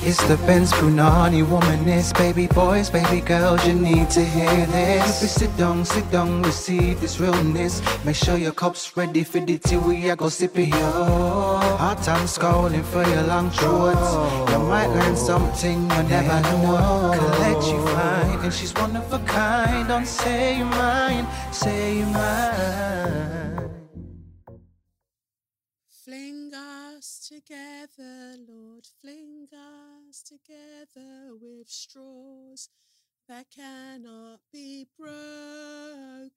It's the Benz Brunani womanist, baby boys, baby girls, you need to hear this. If sit down, sit down, receive this realness. Make sure your cup's ready for the tea, we are go sip it, yo. Hot time scrolling for your long shorts. You might learn something you never know. Collect you fine, and she's one of a kind. Don't say you mine, say you mine. Fling us together, Lord, fling us together with straws that cannot be broken.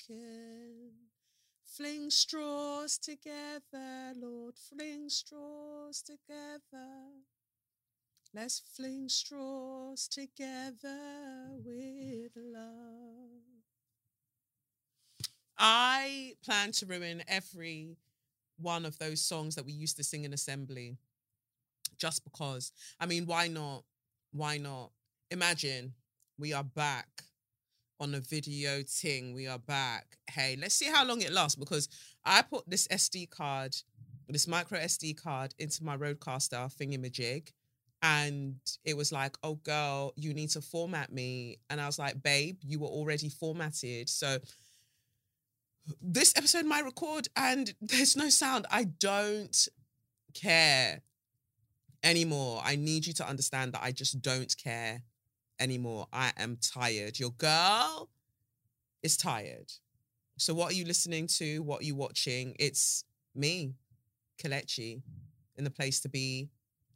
Fling straws together, Lord, fling straws together. Let's fling straws together with love. I plan to ruin every one of those songs that we used to sing in assembly just because. I mean, why not? Why not? Imagine we are back on a video ting. We are back. Hey, let's see how long it lasts because I put this SD card, this micro SD card into my RODECaster thingamajig. And it was like, oh, girl, you need to format me. And I was like, babe, you were already formatted. So this episode might record and there's no sound. I don't care anymore. I need you to understand that I just don't care anymore. I am tired. Your girl is tired. So what are you listening to? What are you watching? It's me, Kelechi, in the place to be.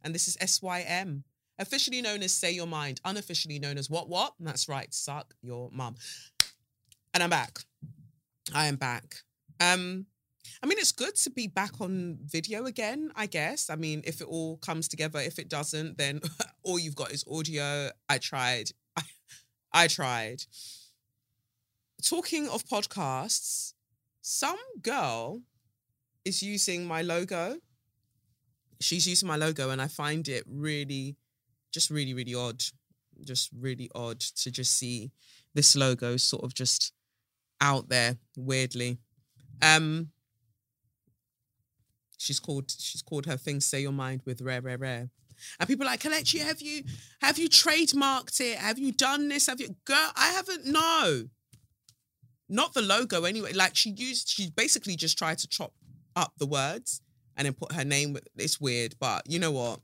And this is SYM, officially known as Say Your Mind, unofficially known as What What? That's right, suck your mum. And I'm back. I am back. Um, I mean, it's good to be back on video again, I guess. I mean, if it all comes together, if it doesn't, then all you've got is audio. I tried. I, I tried. Talking of podcasts, some girl is using my logo. She's using my logo, and I find it really, just really, really odd. Just really odd to just see this logo sort of just out there weirdly. Um she's called she's called her thing say your mind with rare rare rare. And people are like, Kelechi, mm-hmm. have you have you trademarked it? Have you done this? Have you girl? I haven't no. Not the logo anyway. Like she used she basically just tried to chop up the words and then put her name with it's weird, but you know what?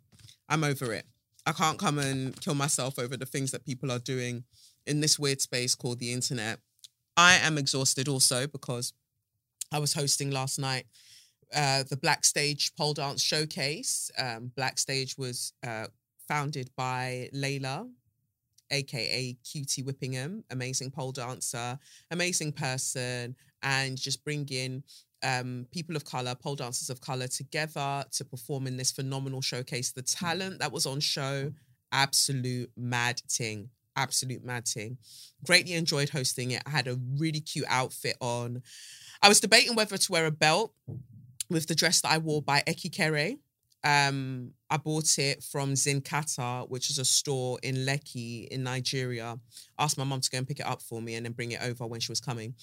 I'm over it. I can't come and kill myself over the things that people are doing in this weird space called the internet. I am exhausted also because I was hosting last night uh, the Black Stage pole dance showcase. Um, Black Stage was uh, founded by Layla, aka Cutie Whippingham, amazing pole dancer, amazing person, and just bringing um, people of color, pole dancers of color together to perform in this phenomenal showcase. The talent that was on show, absolute mad ting absolute mad thing. Greatly enjoyed hosting it. I had a really cute outfit on. I was debating whether to wear a belt with the dress that I wore by Eki Kere. Um, I bought it from Zinkata, which is a store in Lekki in Nigeria. Asked my mom to go and pick it up for me and then bring it over when she was coming.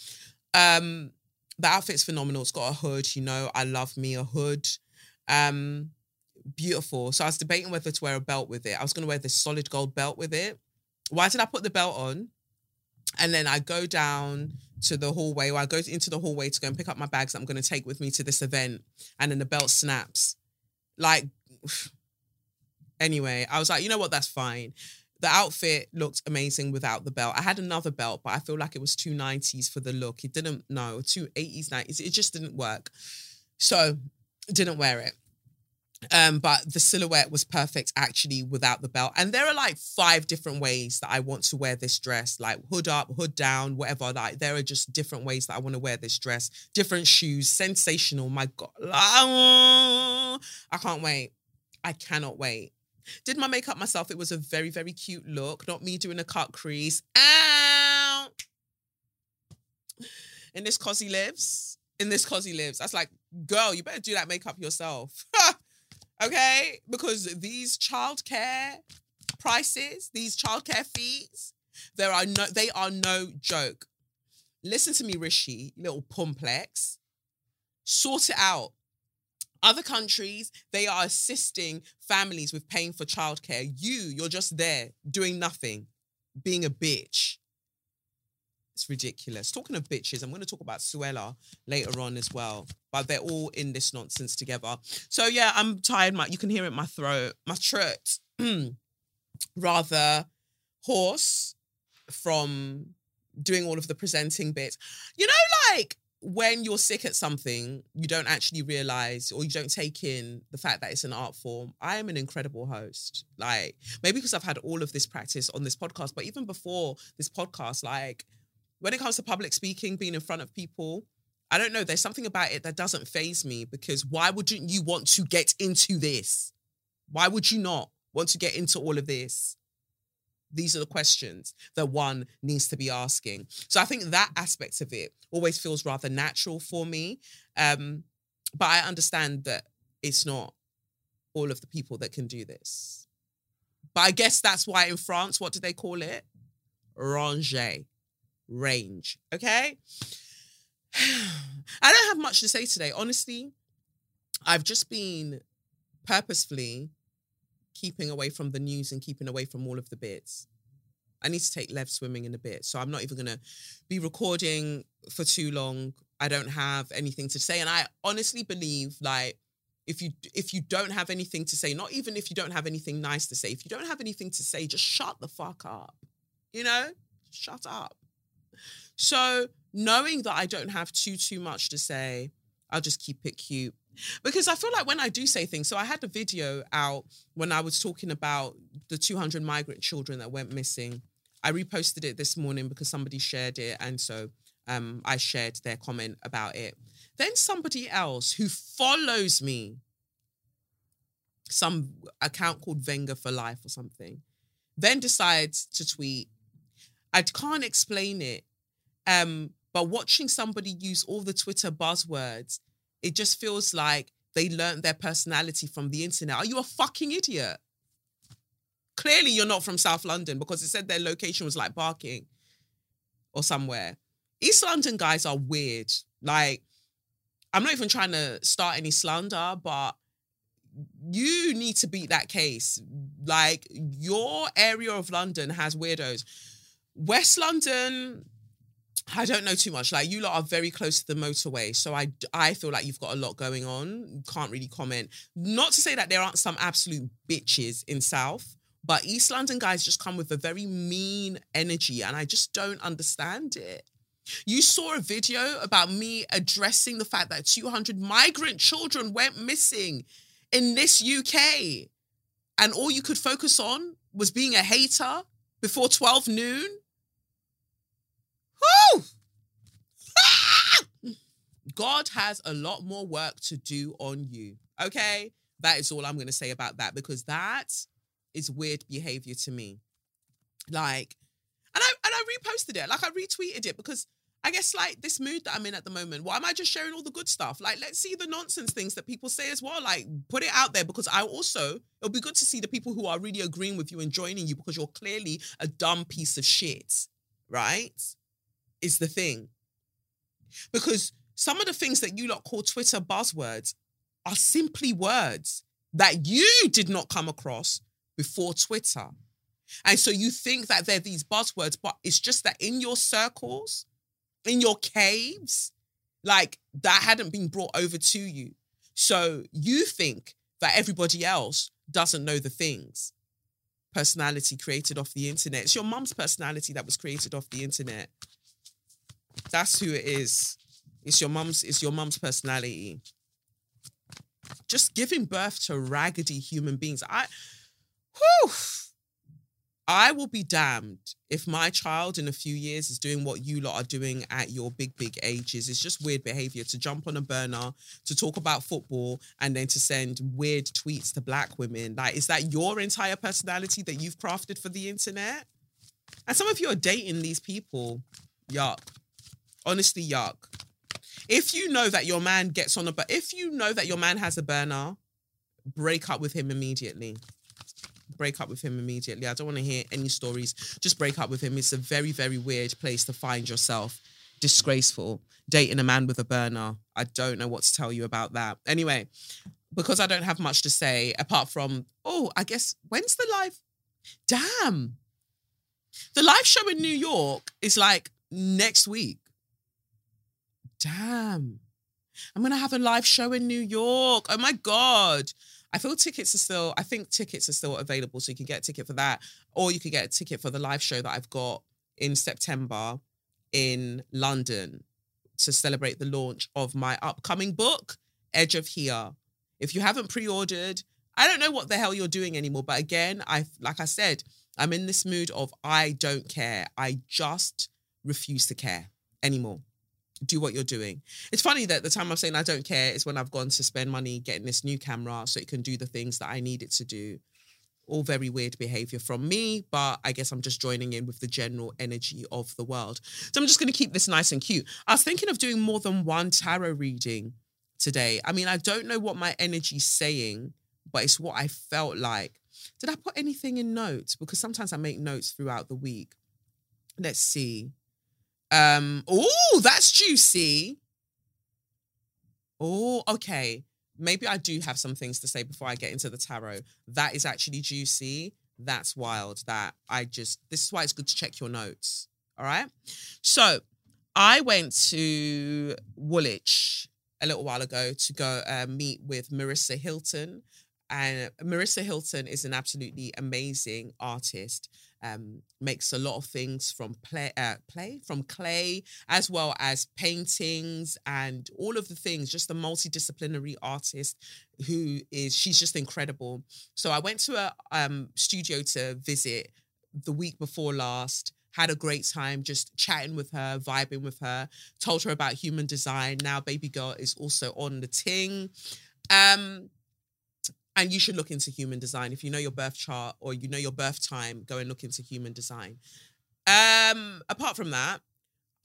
Um, the outfit's phenomenal. It's got a hood, you know. I love me a hood. Um, beautiful. So I was debating whether to wear a belt with it. I was going to wear this solid gold belt with it why did I put the belt on? And then I go down to the hallway, or I go into the hallway to go and pick up my bags I'm going to take with me to this event. And then the belt snaps. Like, anyway, I was like, you know what? That's fine. The outfit looked amazing without the belt. I had another belt, but I feel like it was two 90s for the look. It didn't, no, two 80s, 90s. It just didn't work. So, didn't wear it. Um, but the silhouette was perfect actually without the belt. And there are like five different ways that I want to wear this dress, like hood up, hood down, whatever. Like there are just different ways that I want to wear this dress, different shoes, sensational. My God. I can't wait. I cannot wait. Did my makeup myself. It was a very, very cute look. Not me doing a cut crease. Ow! In this cosy lives. In this cosy lives. That's like, girl, you better do that makeup yourself. okay? Because these childcare prices, these childcare fees, there are no, they are no joke. Listen to me, Rishi, little pumplex. Sort it out. Other countries, they are assisting families with paying for childcare. You, you're just there doing nothing, being a bitch. It's ridiculous. Talking of bitches, I'm going to talk about Suella later on as well, but they're all in this nonsense together. So yeah, I'm tired. My you can hear it in my throat, my throat, rather hoarse from doing all of the presenting bits. You know, like when you're sick at something, you don't actually realize or you don't take in the fact that it's an art form. I am an incredible host. Like, maybe because I've had all of this practice on this podcast, but even before this podcast, like, when it comes to public speaking, being in front of people, I don't know. There's something about it that doesn't phase me because why wouldn't you want to get into this? Why would you not want to get into all of this? These are the questions that one needs to be asking. So I think that aspect of it always feels rather natural for me. Um, but I understand that it's not all of the people that can do this. But I guess that's why in France, what do they call it? Ranger range. Okay. I don't have much to say today. Honestly, I've just been purposefully keeping away from the news and keeping away from all of the bits. I need to take Lev swimming in a bit. So I'm not even going to be recording for too long. I don't have anything to say. And I honestly believe like if you if you don't have anything to say, not even if you don't have anything nice to say, if you don't have anything to say, just shut the fuck up. You know? Shut up. So knowing that I don't have too too much to say, I'll just keep it cute. Because I feel like when I do say things, so I had a video out when I was talking about the 200 migrant children that went missing. I reposted it this morning because somebody shared it. And so um, I shared their comment about it. Then somebody else who follows me, some account called Venga for Life or something, then decides to tweet, I can't explain it. Um, but watching somebody use all the Twitter buzzwords, it just feels like they learned their personality from the internet. Are you a fucking idiot? Clearly, you're not from South London because it said their location was like Barking or somewhere. East London guys are weird. Like, I'm not even trying to start any slander, but you need to beat that case. Like, your area of London has weirdos. West London, I don't know too much. Like you lot are very close to the motorway, so I I feel like you've got a lot going on. Can't really comment. Not to say that there aren't some absolute bitches in South, but East London guys just come with a very mean energy, and I just don't understand it. You saw a video about me addressing the fact that 200 migrant children went missing in this UK, and all you could focus on was being a hater before 12 noon. God has a lot more work to do on you. Okay? That is all I'm going to say about that because that is weird behavior to me. Like, and I and I reposted it. Like I retweeted it because I guess like this mood that I'm in at the moment. Why am I just sharing all the good stuff? Like, let's see the nonsense things that people say as well. Like, put it out there because I also it'll be good to see the people who are really agreeing with you and joining you because you're clearly a dumb piece of shit, right? Is the thing. Because some of the things that you lot call Twitter buzzwords are simply words that you did not come across before Twitter. And so you think that they're these buzzwords, but it's just that in your circles, in your caves, like that hadn't been brought over to you. So you think that everybody else doesn't know the things. Personality created off the internet. It's your mum's personality that was created off the internet. That's who it is. It's your mum's, it's your mum's personality. Just giving birth to raggedy human beings. I whew, I will be damned if my child in a few years is doing what you lot are doing at your big, big ages. It's just weird behavior to jump on a burner, to talk about football, and then to send weird tweets to black women. Like, is that your entire personality that you've crafted for the internet? And some of you are dating these people. Yuck. Honestly, yuck. If you know that your man gets on a but if you know that your man has a burner, break up with him immediately break up with him immediately. I don't want to hear any stories. Just break up with him. It's a very, very weird place to find yourself. Disgraceful. Dating a man with a burner. I don't know what to tell you about that. Anyway, because I don't have much to say apart from, oh, I guess when's the live? Damn. The live show in New York is like next week. Damn. I'm going to have a live show in New York. Oh my God. I feel tickets are still, I think tickets are still available. So you can get a ticket for that, or you could get a ticket for the live show that I've got in September in London to celebrate the launch of my upcoming book, Edge of Here. If you haven't pre-ordered, I don't know what the hell you're doing anymore. But again, I like I said, I'm in this mood of I don't care. I just refuse to care anymore. Do what you're doing. It's funny that the time I'm saying I don't care is when I've gone to spend money getting this new camera so it can do the things that I need it to do. All very weird behavior from me, but I guess I'm just joining in with the general energy of the world. So I'm just going to keep this nice and cute. I was thinking of doing more than one tarot reading today. I mean, I don't know what my energy's saying, but it's what I felt like. Did I put anything in notes? Because sometimes I make notes throughout the week. Let's see. Um, oh, that's juicy. Oh, okay. Maybe I do have some things to say before I get into the tarot. That is actually juicy. That's wild. That I just, this is why it's good to check your notes. All right. So I went to Woolwich a little while ago to go uh, meet with Marissa Hilton. And Marissa Hilton is an absolutely amazing artist. Um, makes a lot of things from play, uh, play from clay, as well as paintings and all of the things. Just a multidisciplinary artist who is she's just incredible. So I went to a um, studio to visit the week before last had a great time just chatting with her, vibing with her, told her about human design. Now baby girl is also on the ting. Um, and you should look into human design. If you know your birth chart or you know your birth time, go and look into human design. Um, apart from that,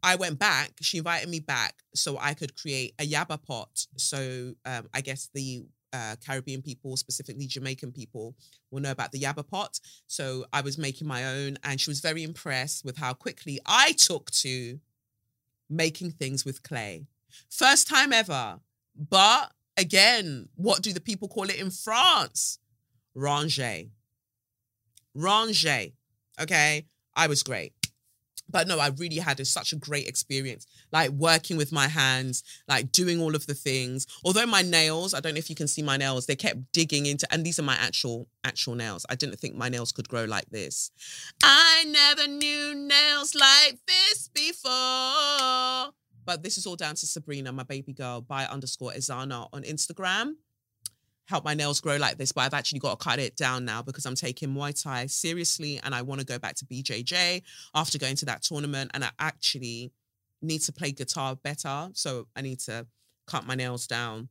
I went back. She invited me back so I could create a yaba pot. So um, I guess the uh, Caribbean people, specifically Jamaican people, will know about the yaba pot. So I was making my own, and she was very impressed with how quickly I took to making things with clay. First time ever. But again, what do the people call it in France? Ranger. Ranger. Okay. I was great. But no, I really had a, such a great experience, like working with my hands, like doing all of the things. Although my nails, I don't know if you can see my nails, they kept digging into, and these are my actual, actual nails. I didn't think my nails could grow like this. I never knew nails like this before. But this is all down to Sabrina, my baby girl, by underscore Izana on Instagram help my nails grow like this, but I've actually got to cut it down now because I'm taking Muay Thai seriously and I want to go back to BJJ after going to that tournament. And I actually need to play guitar better. So I need to cut my nails down.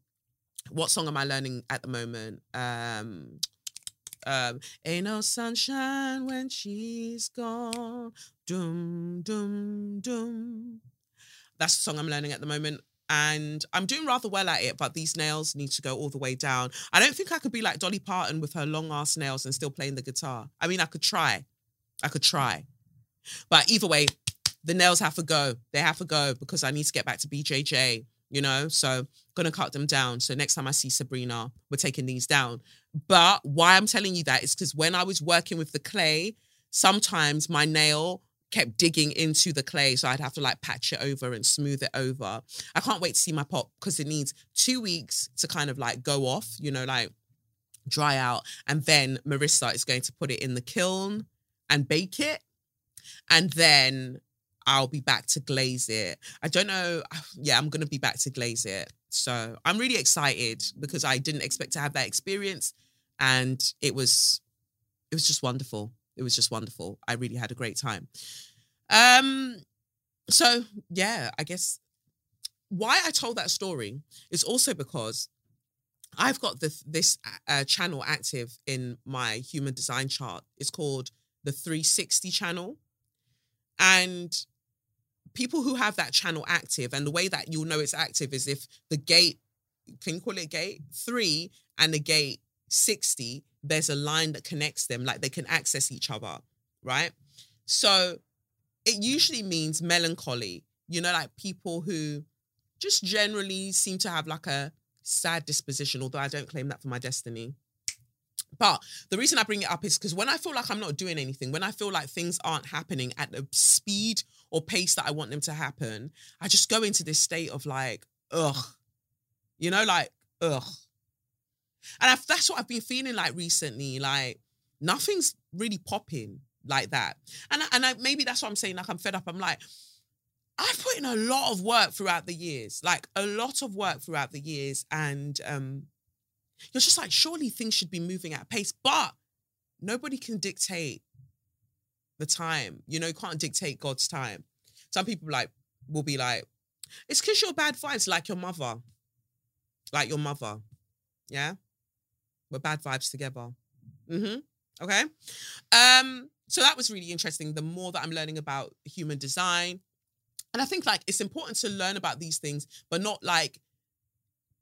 What song am I learning at the moment? Um, um, ain't no sunshine when she's gone. Doom, doom, doom. That's the song I'm learning at the moment and I'm doing rather well at it, but these nails need to go all the way down. I don't think I could be like Dolly Parton with her long ass nails and still playing the guitar. I mean, I could try. I could try. But either way, the nails have to go. They have to go because I need to get back to BJJ, you know? So gonna cut them down. So next time I see Sabrina, we're taking these down. But why I'm telling you that is because when I was working with the clay, sometimes my nail kept digging into the clay. So I'd have to like patch it over and smooth it over. I can't wait to see my pot because it needs two weeks to kind of like go off, you know, like dry out. And then Marissa is going to put it in the kiln and bake it. And then I'll be back to glaze it. I don't know. Yeah, I'm going to be back to glaze it. So I'm really excited because I didn't expect to have that experience. And it was, it was just wonderful it was just wonderful. I really had a great time. Um, so yeah, I guess why I told that story is also because I've got this this uh, channel active in my human design chart. It's called the 360 channel, and people who have that channel active, and the way that you'll know it's active is if the gate, can you call it gate three, and the gate 60 there's a line that connects them, like they can access each other, right? So it usually means melancholy, you know, like people who just generally seem to have like a sad disposition, although I don't claim that for my destiny. But the reason I bring it up is because when I feel like I'm not doing anything, when I feel like things aren't happening at the speed or pace that I want them to happen, I just go into this state of like, ugh, you know, like, ugh. And I've, that's what I've been feeling like recently. Like, nothing's really popping like that. And I, and I, maybe that's what I'm saying. Like, I'm fed up. I'm like, I've put in a lot of work throughout the years, like a lot of work throughout the years, and um, you're just like, surely things should be moving at a pace, but nobody can dictate the time. You know, you can't dictate God's time. Some people like will be like, it's because you're bad vibes, like your mother, like your mother. Yeah, we're bad vibes together. Mm-hmm. Okay. Um. So that was really interesting. The more that I'm learning about human design, and I think like it's important to learn about these things, but not like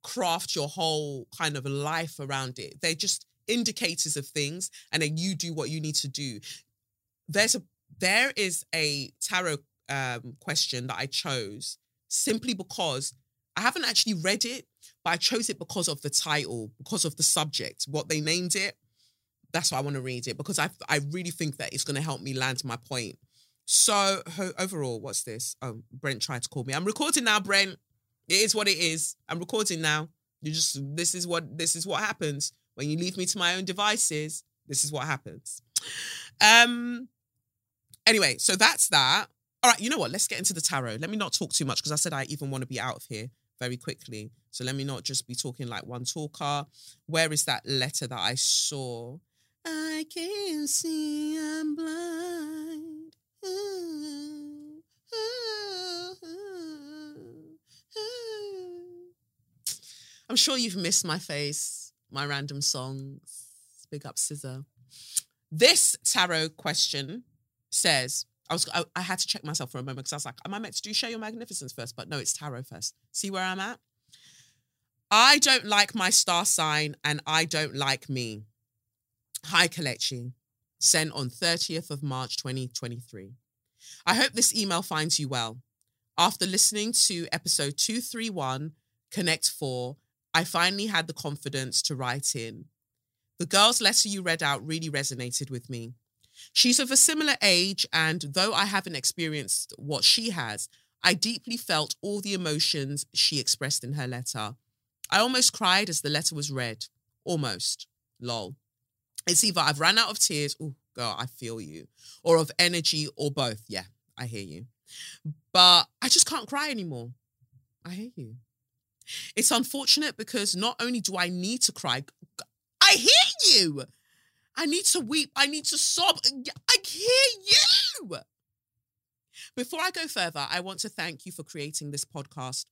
craft your whole kind of life around it. They're just indicators of things, and then you do what you need to do. There's a there is a tarot um, question that I chose simply because I haven't actually read it, but I chose it because of the title, because of the subject, what they named it. That's why I want to read it because I I really think that it's going to help me land my point. So ho- overall, what's this? Oh, Brent tried to call me. I'm recording now, Brent. It is what it is. I'm recording now. You just this is what this is what happens when you leave me to my own devices. This is what happens. Um anyway, so that's that. All right, you know what? Let's get into the tarot. Let me not talk too much because I said I even want to be out of here very quickly. So let me not just be talking like one talker. Where is that letter that I saw? I can't see, I'm blind. Ooh, ooh, ooh. I'm sure you've missed my face, my random songs. Big up Scissor. This tarot question says, I was I, I had to check myself for a moment because I was like, am I meant to do share your magnificence first? But no, it's tarot first. See where I'm at? I don't like my star sign and I don't like me. Hi, Kelechi. Sent on 30th of March 2023. I hope this email finds you well. After listening to episode 231, Connect 4, I finally had the confidence to write in. The girl's letter you read out really resonated with me. She's of a similar age, and though I haven't experienced what she has, I deeply felt all the emotions she expressed in her letter. I almost cried as the letter was read. Almost. Lol. It's either I've ran out of tears, oh, girl, I feel you, or of energy, or both. Yeah, I hear you. But I just can't cry anymore. I hear you. It's unfortunate because not only do I need to cry, I hear you. I need to weep. I need to sob. I hear you. Before I go further, I want to thank you for creating this podcast.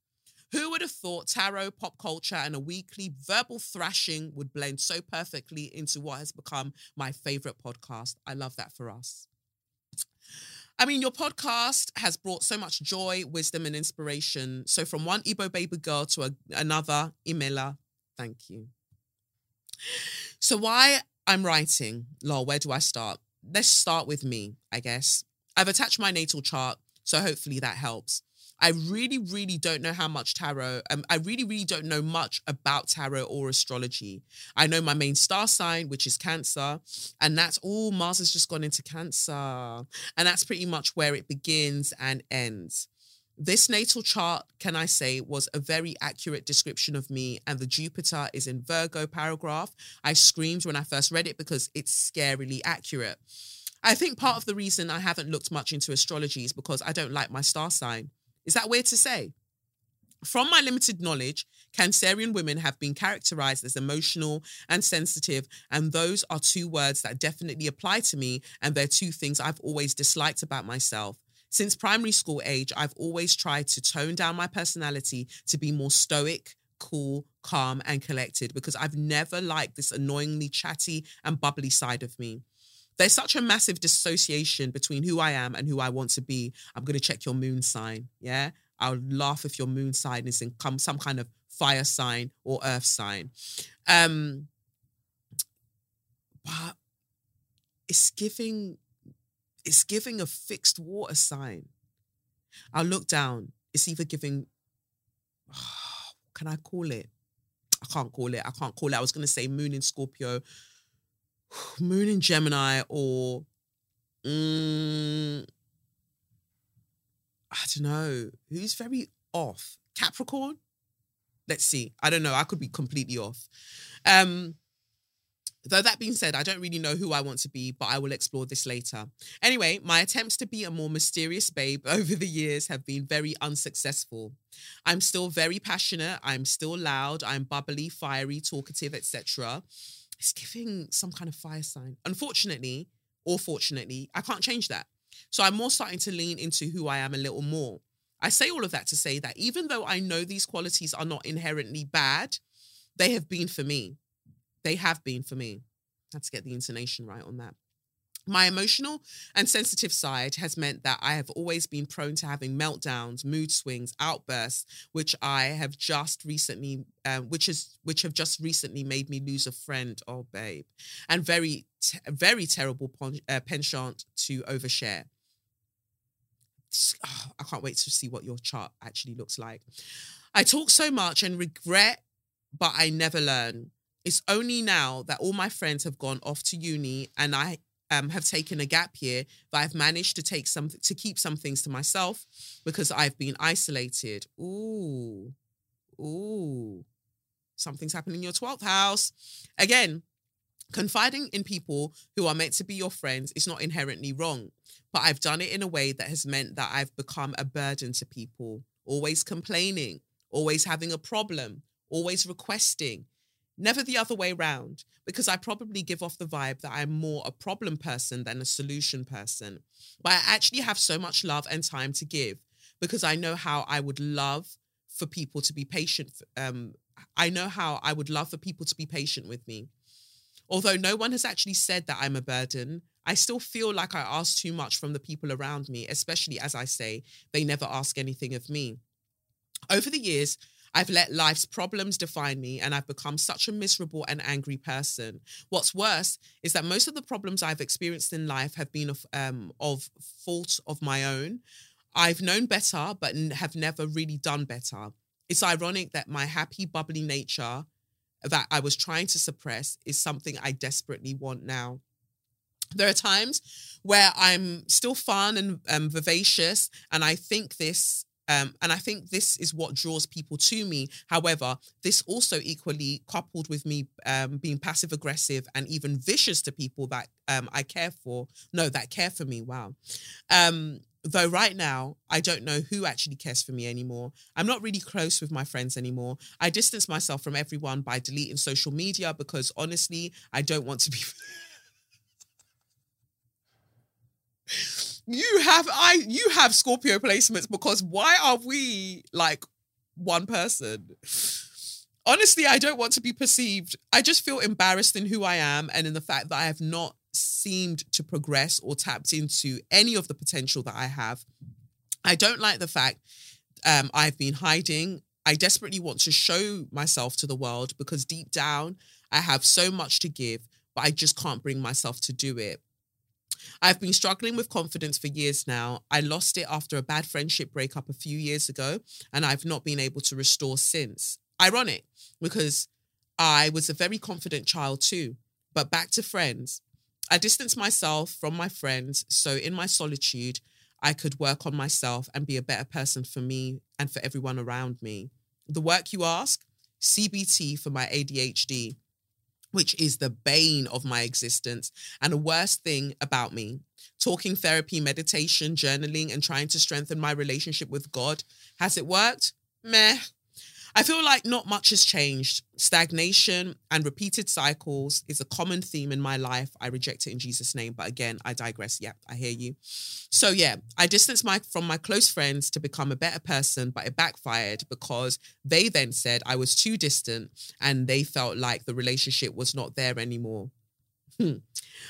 Who would have thought tarot, pop culture, and a weekly verbal thrashing would blend so perfectly into what has become my favorite podcast? I love that for us. I mean, your podcast has brought so much joy, wisdom, and inspiration. So, from one Igbo baby girl to a, another, Imela, thank you. So, why I'm writing, lol, where do I start? Let's start with me, I guess. I've attached my natal chart, so hopefully that helps. I really, really don't know how much tarot. Um, I really, really don't know much about tarot or astrology. I know my main star sign, which is Cancer, and that's all. Mars has just gone into Cancer, and that's pretty much where it begins and ends. This natal chart, can I say, was a very accurate description of me, and the Jupiter is in Virgo paragraph. I screamed when I first read it because it's scarily accurate. I think part of the reason I haven't looked much into astrology is because I don't like my star sign. Is that weird to say? From my limited knowledge, Cancerian women have been characterized as emotional and sensitive, and those are two words that definitely apply to me, and they're two things I've always disliked about myself. Since primary school age, I've always tried to tone down my personality to be more stoic, cool, calm, and collected because I've never liked this annoyingly chatty and bubbly side of me. There's such a massive dissociation between who I am and who I want to be. I'm going to check your moon sign. Yeah. I'll laugh if your moon sign is in some kind of fire sign or earth sign. Um, but it's giving it's giving a fixed water sign. I'll look down. It's either giving can I call it? I can't call it. I can't call it. I was gonna say Moon in Scorpio, Moon in Gemini, or mm, I don't know who's very off. Capricorn. Let's see. I don't know. I could be completely off. Um, Though that being said, I don't really know who I want to be, but I will explore this later. Anyway, my attempts to be a more mysterious babe over the years have been very unsuccessful. I'm still very passionate, I'm still loud, I'm bubbly, fiery, talkative, etc. It's giving some kind of fire sign. Unfortunately, or fortunately, I can't change that. So I'm more starting to lean into who I am a little more. I say all of that to say that even though I know these qualities are not inherently bad, they have been for me. They have been for me. To get the intonation right on that. My emotional and sensitive side has meant that I have always been prone to having meltdowns, mood swings, outbursts, which I have just recently, um, which is which have just recently made me lose a friend. Oh, babe, and very, very terrible pon- uh, penchant to overshare. Oh, I can't wait to see what your chart actually looks like. I talk so much and regret, but I never learn it's only now that all my friends have gone off to uni and I um, have taken a gap year that I've managed to take some to keep some things to myself because I've been isolated. Ooh, ooh, something's happening in your twelfth house. Again, confiding in people who are meant to be your friends is not inherently wrong, but I've done it in a way that has meant that I've become a burden to people. Always complaining, always having a problem, always requesting never the other way round, because I probably give off the vibe that I'm more a problem person than a solution person. But I actually have so much love and time to give because I know how I would love for people to be patient. Um, I know how I would love for people to be patient with me. Although no one has actually said that I'm a burden, I still feel like I ask too much from the people around me, especially as I say, they never ask anything of me. Over the years, I've let life's problems define me and I've become such a miserable and angry person. What's worse is that most of the problems I've experienced in life have been of, um, of fault of my own. I've known better, but have never really done better. It's ironic that my happy, bubbly nature that I was trying to suppress is something I desperately want now. There are times where I'm still fun and um, vivacious, and I think this um, and I think this is what draws people to me. However, this also equally coupled with me um, being passive aggressive and even vicious to people that um, I care for. No, that care for me. Wow. Um, though right now, I don't know who actually cares for me anymore. I'm not really close with my friends anymore. I distance myself from everyone by deleting social media because honestly, I don't want to be. you have I you have Scorpio placements because why are we like one person? Honestly, I don't want to be perceived. I just feel embarrassed in who I am and in the fact that I have not seemed to progress or tapped into any of the potential that I have. I don't like the fact um, I've been hiding. I desperately want to show myself to the world because deep down, I have so much to give, but I just can't bring myself to do it. I've been struggling with confidence for years now. I lost it after a bad friendship breakup a few years ago, and I've not been able to restore since. Ironic, because I was a very confident child too. But back to friends. I distanced myself from my friends so in my solitude, I could work on myself and be a better person for me and for everyone around me. The work you ask, CBT for my ADHD which is the bane of my existence and the worst thing about me. Talking therapy, meditation, journaling, and trying to strengthen my relationship with God. Has it worked? Meh. I feel like not much has changed. Stagnation and repeated cycles is a common theme in my life. I reject it in Jesus' name. But again, I digress. Yeah, I hear you. So yeah, I distanced my from my close friends to become a better person, but it backfired because they then said I was too distant and they felt like the relationship was not there anymore. Hmm.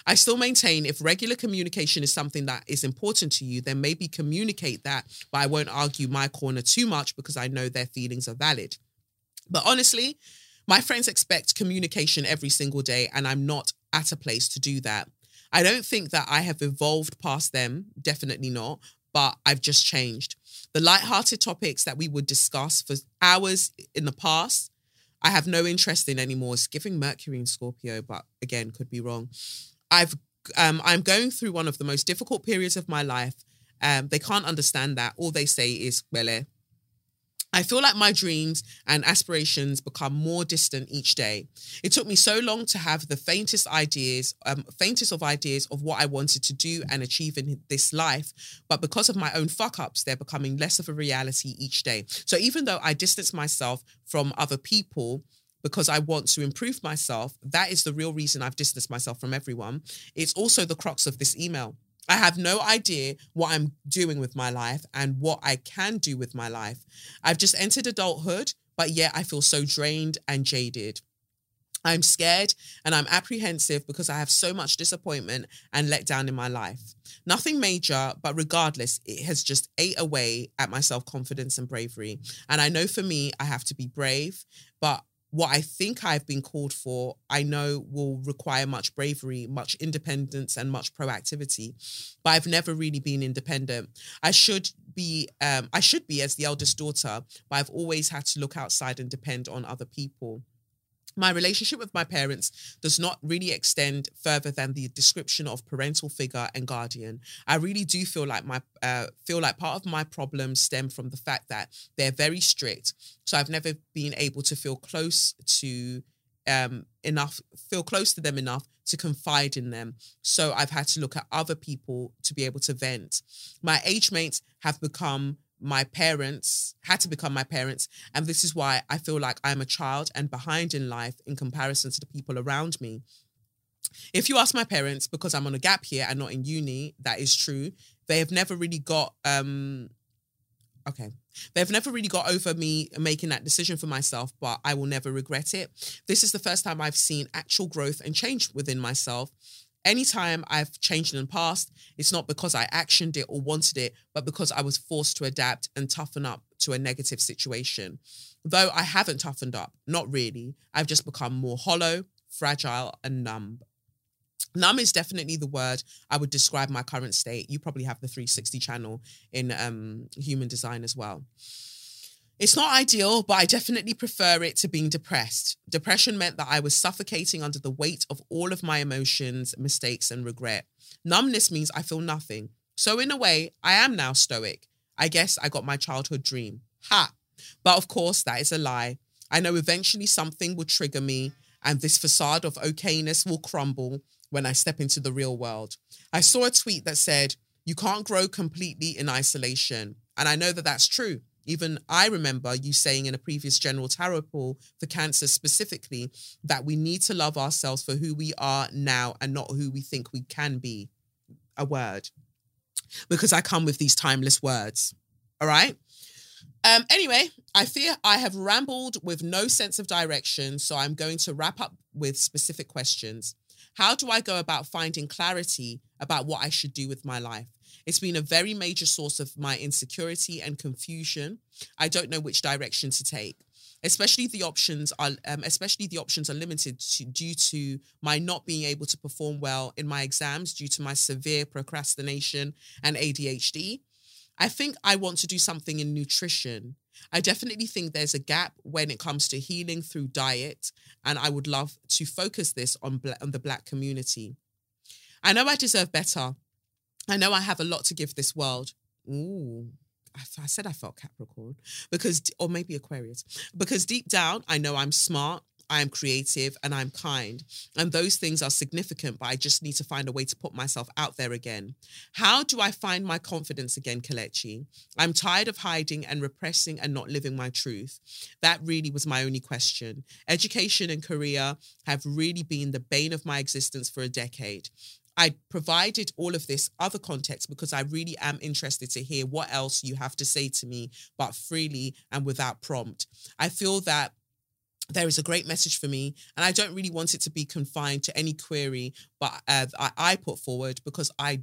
I still maintain if regular communication is something that is important to you, then maybe communicate that, but I won't argue my corner too much because I know their feelings are valid. But honestly, my friends expect communication every single day, and I'm not at a place to do that. I don't think that I have evolved past them, definitely not, but I've just changed. The light-hearted topics that we would discuss for hours in the past I have no interest in anymore. It's giving Mercury in Scorpio, but again, could be wrong. I've um, I'm going through one of the most difficult periods of my life. Um, they can't understand that. All they say is, well, eh, I feel like my dreams and aspirations become more distant each day. It took me so long to have the faintest ideas, um, faintest of ideas of what I wanted to do and achieve in this life. But because of my own fuck ups, they're becoming less of a reality each day. So even though I distance myself from other people, because I want to improve myself, that is the real reason I've distanced myself from everyone. It's also the crux of this email. I have no idea what I'm doing with my life and what I can do with my life. I've just entered adulthood, but yet I feel so drained and jaded. I'm scared and I'm apprehensive because I have so much disappointment and let down in my life. Nothing major, but regardless, it has just ate away at my self confidence and bravery. And I know for me, I have to be brave, but what I think I've been called for, I know will require much bravery, much independence, and much proactivity. But I've never really been independent. I should be, um, I should be as the eldest daughter, but I've always had to look outside and depend on other people my relationship with my parents does not really extend further than the description of parental figure and guardian. I really do feel like my uh, feel like part of my problems stem from the fact that they're very strict. So I've never been able to feel close to um, enough, feel close to them enough to confide in them. So I've had to look at other people to be able to vent. My age mates have become my parents had to become my parents and this is why i feel like i'm a child and behind in life in comparison to the people around me. If you ask my parents because i'm on a gap year and not in uni that is true they have never really got um okay they've never really got over me making that decision for myself but i will never regret it. This is the first time i've seen actual growth and change within myself anytime I've changed in the past, it's not because I actioned it or wanted it, but because I was forced to adapt and toughen up to a negative situation. Though I haven't toughened up, not really. I've just become more hollow, fragile, and numb. Numb is definitely the word I would describe my current state. You probably have the 360 channel in um, human design as well. It's not ideal, but I definitely prefer it to being depressed. Depression meant that I was suffocating under the weight of all of my emotions, mistakes, and regret. Numbness means I feel nothing. So, in a way, I am now stoic. I guess I got my childhood dream. Ha! But of course, that is a lie. I know eventually something will trigger me, and this facade of okayness will crumble when I step into the real world. I saw a tweet that said, You can't grow completely in isolation. And I know that that's true. Even I remember you saying in a previous general tarot poll for Cancer specifically that we need to love ourselves for who we are now and not who we think we can be. A word. Because I come with these timeless words. All right. Um, anyway, I fear I have rambled with no sense of direction, so I'm going to wrap up with specific questions. How do I go about finding clarity about what I should do with my life? It's been a very major source of my insecurity and confusion. I don't know which direction to take. Especially the options are, um, especially the options are limited to, due to my not being able to perform well in my exams due to my severe procrastination and ADHD. I think I want to do something in nutrition. I definitely think there's a gap when it comes to healing through diet, and I would love to focus this on, on the Black community. I know I deserve better, I know I have a lot to give this world. Ooh. I, said I felt Capricorn because, or maybe Aquarius, because deep down, I know I'm smart, I am creative, and I'm kind. And those things are significant, but I just need to find a way to put myself out there again. How do I find my confidence again, Kelechi? I'm tired of hiding and repressing and not living my truth. That really was my only question. Education and career have really been the bane of my existence for a decade. I provided all of this other context because I really am interested to hear what else you have to say to me, but freely and without prompt. I feel that there is a great message for me, and I don't really want it to be confined to any query, but uh, I, I put forward because I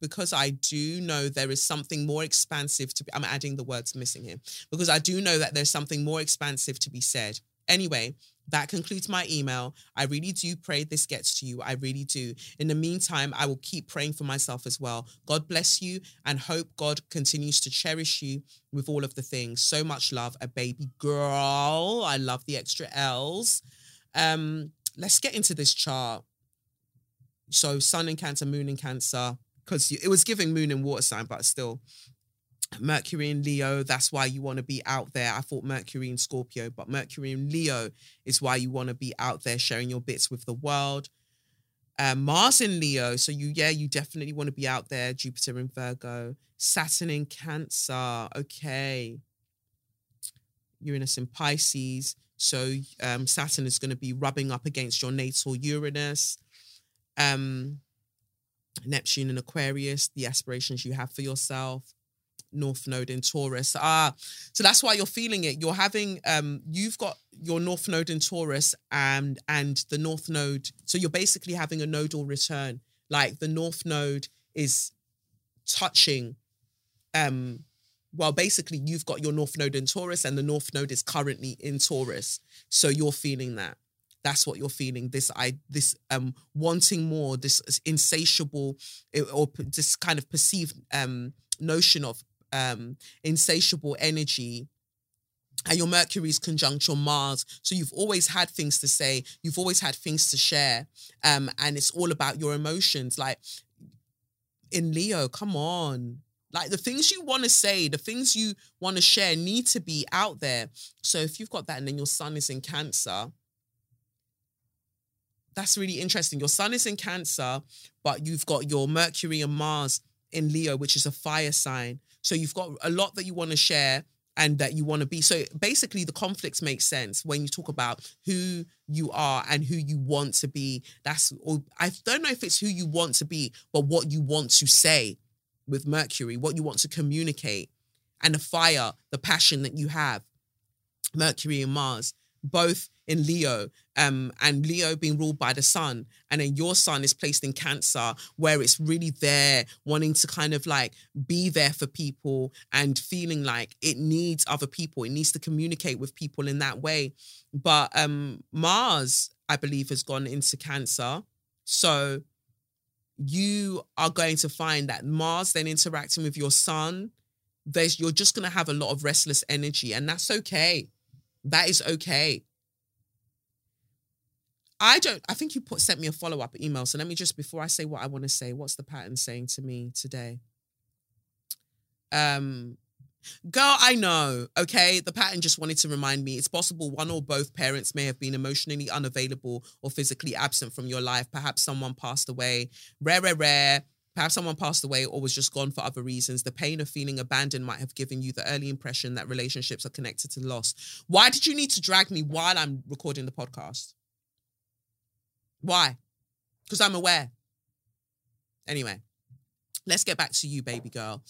because I do know there is something more expansive to be, I'm adding the words missing here because I do know that there's something more expansive to be said. Anyway, that concludes my email. I really do pray this gets to you. I really do. In the meantime, I will keep praying for myself as well. God bless you and hope God continues to cherish you with all of the things. So much love, a baby girl. I love the extra L's. Um, let's get into this chart. So, sun in Cancer, moon in Cancer, because it was giving moon and water sign, but still, Mercury in Leo, that's why you want to be out there. I thought Mercury in Scorpio, but Mercury in Leo is why you want to be out there sharing your bits with the world. Um, Mars in Leo, so you, yeah, you definitely want to be out there. Jupiter in Virgo, Saturn in Cancer, okay. Uranus in Pisces, so um, Saturn is going to be rubbing up against your natal Uranus. Um, Neptune in Aquarius, the aspirations you have for yourself. North Node in Taurus. Ah, so that's why you're feeling it. You're having um you've got your North Node in Taurus and and the North Node. So you're basically having a nodal return. Like the North Node is touching um well basically you've got your North Node in Taurus and the North Node is currently in Taurus. So you're feeling that. That's what you're feeling. This I this um wanting more, this insatiable eh, or this kind of perceived um notion of um, insatiable energy and your Mercury's conjunct your Mars. So you've always had things to say, you've always had things to share. Um, and it's all about your emotions. Like in Leo, come on. Like the things you want to say, the things you want to share need to be out there. So if you've got that and then your sun is in Cancer, that's really interesting. Your sun is in Cancer, but you've got your Mercury and Mars in Leo, which is a fire sign. So you've got a lot that you want to share and that you want to be. So basically, the conflicts make sense when you talk about who you are and who you want to be. That's, or I don't know if it's who you want to be, but what you want to say with Mercury, what you want to communicate, and the fire, the passion that you have. Mercury and Mars both in Leo, um, and Leo being ruled by the sun, and then your sun is placed in Cancer, where it's really there, wanting to kind of like be there for people and feeling like it needs other people, it needs to communicate with people in that way. But um, Mars, I believe, has gone into Cancer, so you are going to find that Mars then interacting with your sun, there's you're just going to have a lot of restless energy, and that's okay that is okay. I don't, I think you put sent me a follow-up email. So let me just before I say what I want to say, what's the pattern saying to me today? Um Girl, I know. Okay. The pattern just wanted to remind me it's possible one or both parents may have been emotionally unavailable or physically absent from your life. Perhaps someone passed away. Rare, rare, rare. Perhaps someone passed away or was just gone for other reasons. The pain of feeling abandoned might have given you the early impression that relationships are connected to loss. Why did you need to drag me while I'm recording the podcast? Why? Because I'm aware. Anyway, let's get back to you, baby girl.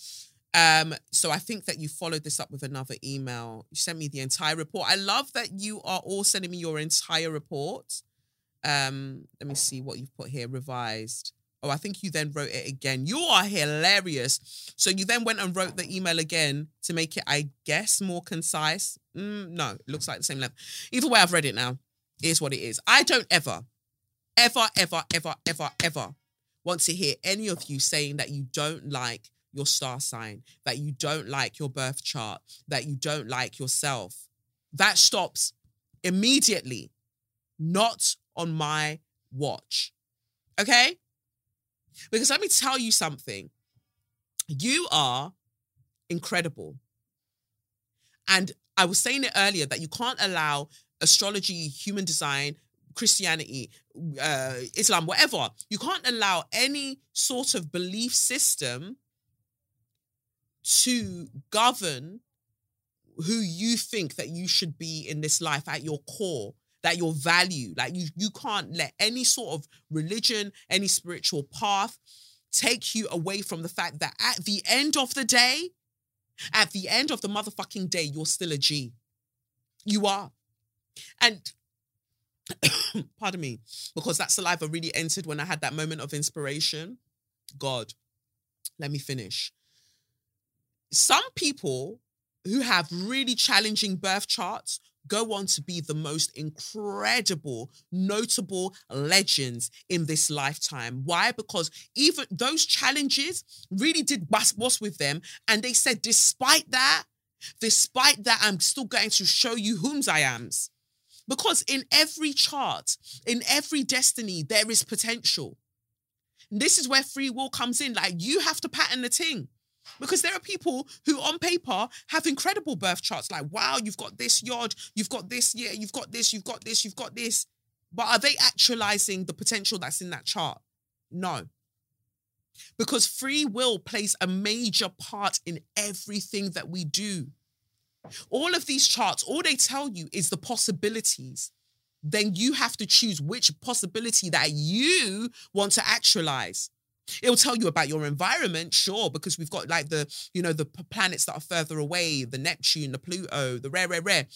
Um, so I think that you followed this up with another email. You sent me the entire report. I love that you are all sending me your entire report. Um, let me see what you've put here. Revised. Oh, I think you then wrote it again. You are hilarious. So you then went and wrote the email again to make it, I guess, more concise. Mm, no, it looks like the same length. Either way, I've read it now. Here's what it is. I don't ever, ever, ever, ever, ever, ever want to hear any of you saying that you don't like your star sign, that you don't like your birth chart, that you don't like yourself. That stops immediately, not on my watch. Okay? Because let me tell you something. You are incredible. And I was saying it earlier that you can't allow astrology, human design, Christianity, uh, Islam, whatever, you can't allow any sort of belief system to govern who you think that you should be in this life at your core that your value. Like you, you can't let any sort of religion, any spiritual path take you away from the fact that at the end of the day, at the end of the motherfucking day, you're still a G. You are. And pardon me, because that saliva really entered when I had that moment of inspiration. God, let me finish. Some people who have really challenging birth charts go on to be the most incredible, notable legends in this lifetime. Why? Because even those challenges really did bust what's with them. And they said, despite that, despite that, I'm still going to show you whom's I am's. Because in every chart, in every destiny, there is potential. This is where free will comes in. Like you have to pattern the thing. Because there are people who on paper have incredible birth charts. Like, wow, you've got this yard, you've got this, yeah, you've got this, you've got this, you've got this. But are they actualizing the potential that's in that chart? No. Because free will plays a major part in everything that we do. All of these charts, all they tell you is the possibilities. Then you have to choose which possibility that you want to actualize. It'll tell you about your environment, sure, because we've got like the, you know, the planets that are further away, the Neptune, the Pluto, the rare, rare, rare.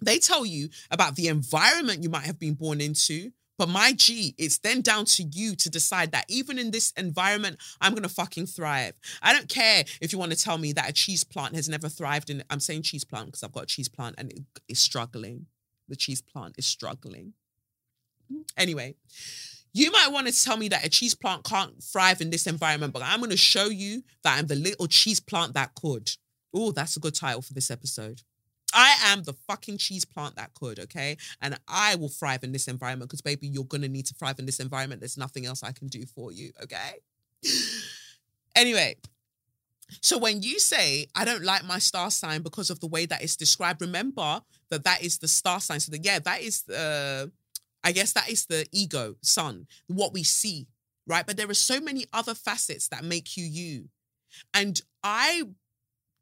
They tell you about the environment you might have been born into. But my G, it's then down to you to decide that even in this environment, I'm going to fucking thrive. I don't care if you want to tell me that a cheese plant has never thrived in, I'm saying cheese plant because I've got a cheese plant and it is struggling. The cheese plant is struggling. Anyway, you might want to tell me that a cheese plant can't thrive in this environment, but I'm going to show you that I'm the little cheese plant that could. Oh, that's a good title for this episode. I am the fucking cheese plant that could, okay? And I will thrive in this environment because, baby, you're going to need to thrive in this environment. There's nothing else I can do for you, okay? anyway, so when you say, I don't like my star sign because of the way that it's described, remember that that is the star sign. So, that, yeah, that is the. I guess that is the ego, sun, what we see, right? But there are so many other facets that make you you. And I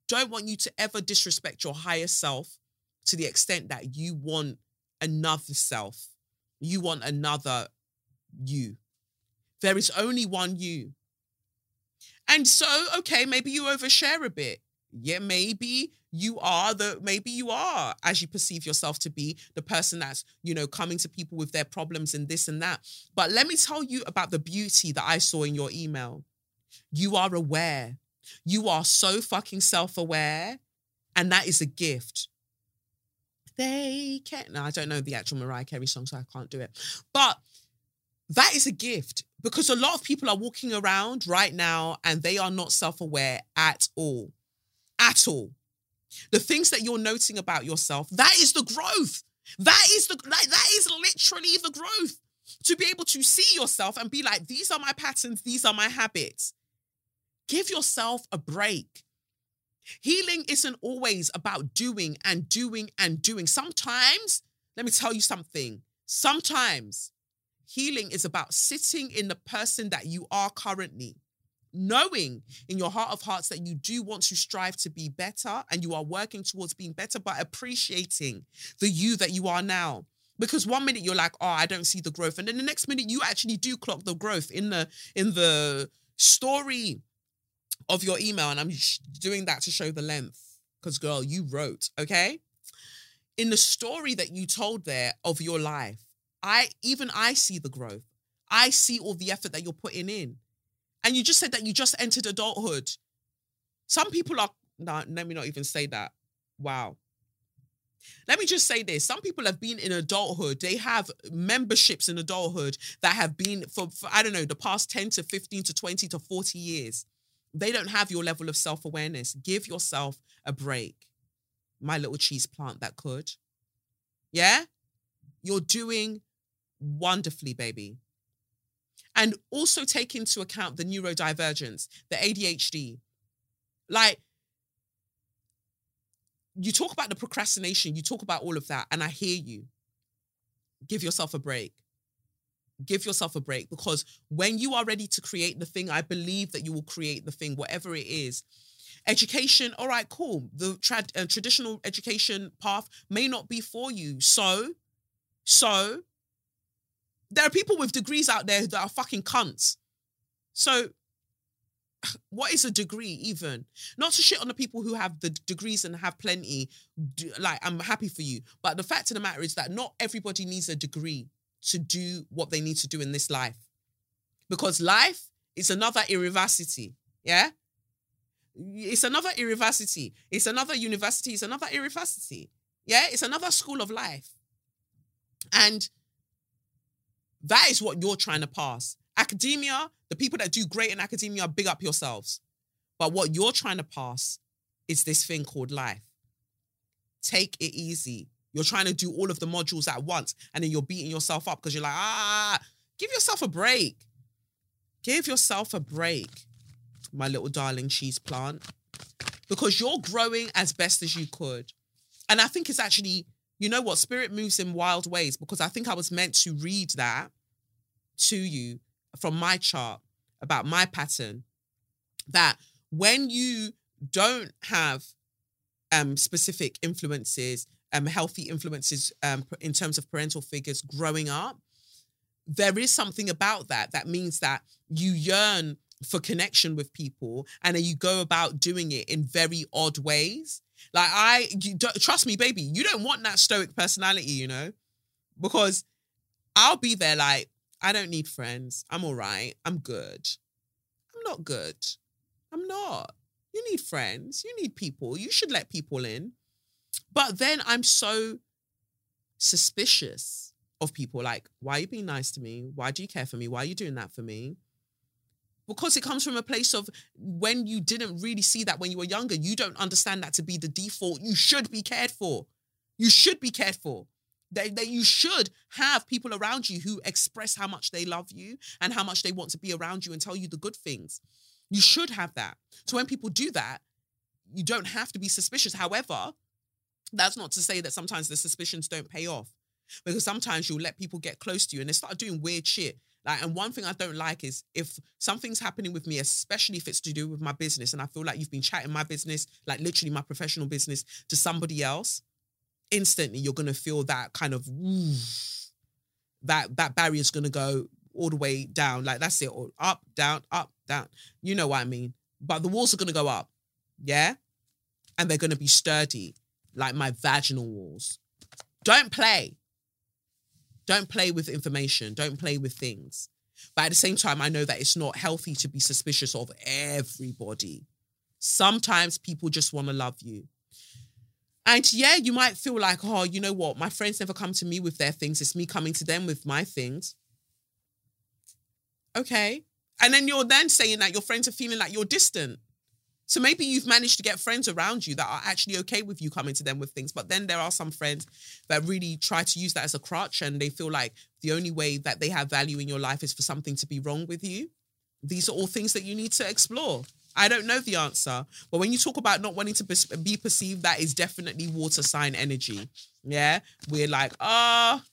don't want you to ever disrespect your higher self to the extent that you want another self. You want another you. There is only one you. And so, okay, maybe you overshare a bit. Yeah, maybe you are the maybe you are as you perceive yourself to be the person that's you know coming to people with their problems and this and that but let me tell you about the beauty that i saw in your email you are aware you are so fucking self-aware and that is a gift they can't no i don't know the actual mariah carey song so i can't do it but that is a gift because a lot of people are walking around right now and they are not self-aware at all at all the things that you're noting about yourself, that is the growth. That is the like that is literally the growth. To be able to see yourself and be like, these are my patterns, these are my habits. Give yourself a break. Healing isn't always about doing and doing and doing. Sometimes, let me tell you something. Sometimes healing is about sitting in the person that you are currently knowing in your heart of hearts that you do want to strive to be better and you are working towards being better, but appreciating the you that you are now. Because one minute you're like, oh, I don't see the growth. And then the next minute you actually do clock the growth in the in the story of your email. And I'm doing that to show the length. Because girl, you wrote, okay? In the story that you told there of your life, I even I see the growth. I see all the effort that you're putting in. And you just said that you just entered adulthood. Some people are, no, let me not even say that. Wow. Let me just say this. Some people have been in adulthood. They have memberships in adulthood that have been for, for, I don't know, the past 10 to 15 to 20 to 40 years. They don't have your level of self awareness. Give yourself a break. My little cheese plant that could. Yeah? You're doing wonderfully, baby and also take into account the neurodivergence, the ADHD. Like, you talk about the procrastination, you talk about all of that, and I hear you. Give yourself a break. Give yourself a break because when you are ready to create the thing, I believe that you will create the thing, whatever it is. Education, all right, cool. The uh, traditional education path may not be for you. So, so there are people with degrees out there that are fucking cunts. So, what is a degree even? Not to shit on the people who have the degrees and have plenty. Like, I'm happy for you. But the fact of the matter is that not everybody needs a degree to do what they need to do in this life. Because life is another university. Yeah? It's another university. It's another university. It's another university. Yeah, it's another school of life. And that is what you're trying to pass. Academia, the people that do great in academia, big up yourselves. But what you're trying to pass is this thing called life. Take it easy. You're trying to do all of the modules at once and then you're beating yourself up because you're like, ah, give yourself a break. Give yourself a break, my little darling cheese plant, because you're growing as best as you could. And I think it's actually, you know what, spirit moves in wild ways because I think I was meant to read that to you from my chart about my pattern that when you don't have um, specific influences, um, healthy influences um, in terms of parental figures growing up, there is something about that that means that you yearn for connection with people and then you go about doing it in very odd ways. Like I you don't, trust me, baby, you don't want that stoic personality, you know, because I'll be there like I don't need friends. I'm all right. I'm good. I'm not good. I'm not. You need friends. You need people. You should let people in. But then I'm so suspicious of people. Like, why are you being nice to me? Why do you care for me? Why are you doing that for me? Because it comes from a place of when you didn't really see that when you were younger, you don't understand that to be the default. You should be cared for. You should be cared for. That, that you should have people around you who express how much they love you and how much they want to be around you and tell you the good things. You should have that. So when people do that, you don't have to be suspicious. However, that's not to say that sometimes the suspicions don't pay off because sometimes you'll let people get close to you and they start doing weird shit. Like, and one thing I don't like is if something's happening with me, especially if it's to do with my business, and I feel like you've been chatting my business, like literally my professional business, to somebody else, instantly you're gonna feel that kind of that that barrier's gonna go all the way down. Like that's it, or up, down, up, down. You know what I mean? But the walls are gonna go up, yeah, and they're gonna be sturdy, like my vaginal walls. Don't play. Don't play with information. Don't play with things. But at the same time, I know that it's not healthy to be suspicious of everybody. Sometimes people just want to love you. And yeah, you might feel like, oh, you know what? My friends never come to me with their things. It's me coming to them with my things. Okay. And then you're then saying that your friends are feeling like you're distant. So maybe you've managed to get friends around you that are actually okay with you coming to them with things. But then there are some friends that really try to use that as a crutch and they feel like the only way that they have value in your life is for something to be wrong with you. These are all things that you need to explore. I don't know the answer. But when you talk about not wanting to be perceived, that is definitely water sign energy. Yeah. We're like, ah, oh,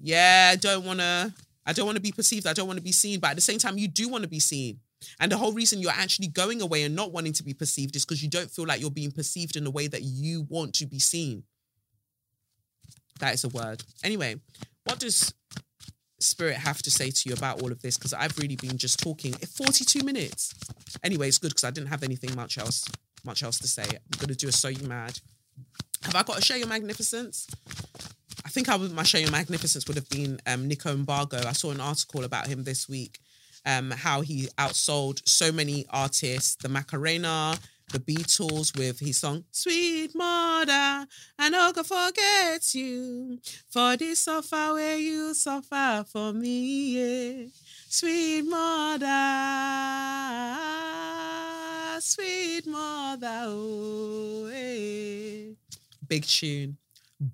yeah, I don't want to, I don't want to be perceived. I don't want to be seen. But at the same time, you do want to be seen. And the whole reason you're actually going away and not wanting to be perceived is because you don't feel like you're being perceived in the way that you want to be seen. That is a word. Anyway, what does Spirit have to say to you about all of this? Because I've really been just talking 42 minutes. Anyway, it's good because I didn't have anything much else, much else to say. I'm gonna do a so you mad. Have I got a show your magnificence? I think I would my show your magnificence would have been um, Nico Mbarga. I saw an article about him this week um, how he outsold so many artists, the Macarena, the Beatles with his song Sweet Mother, I no go forget you for this suffer where you suffer for me. Yeah. Sweet Mother, sweet mother, oh. Big tune.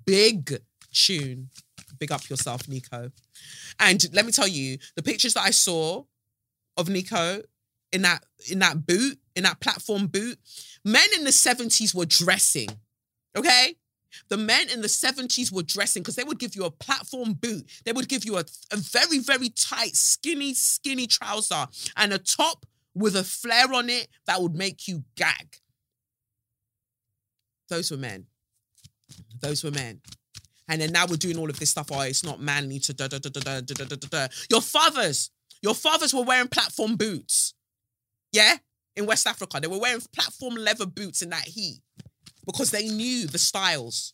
Big tune. Big up yourself, Nico. And let me tell you, the pictures that I saw of Nico in that in that boot, in that platform boot, men in the 70s were dressing. Okay? The men in the 70s were dressing because they would give you a platform boot. They would give you a, a very, very tight, skinny, skinny trouser and a top with a flare on it that would make you gag. Those were men. Those were men. And then now we're doing all of this stuff. Oh, it's not manly to da da da da da da da da. Your fathers your fathers were wearing platform boots. Yeah? In West Africa, they were wearing platform leather boots in that heat because they knew the styles.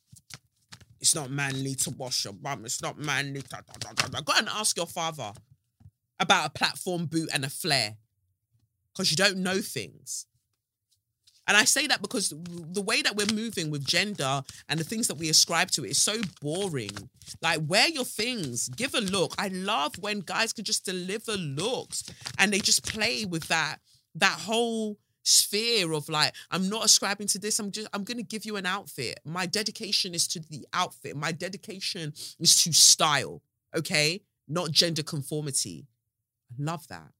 It's not manly to wash your bum. It's not manly. Da, da, da, Go and ask your father about a platform boot and a flare because you don't know things. And I say that because the way that we're moving with gender and the things that we ascribe to it is so boring. Like, wear your things, give a look. I love when guys can just deliver looks and they just play with that that whole sphere of like i'm not ascribing to this i'm just i'm to give you an outfit. My dedication is to the outfit. My dedication is to style okay? Not gender conformity. I love that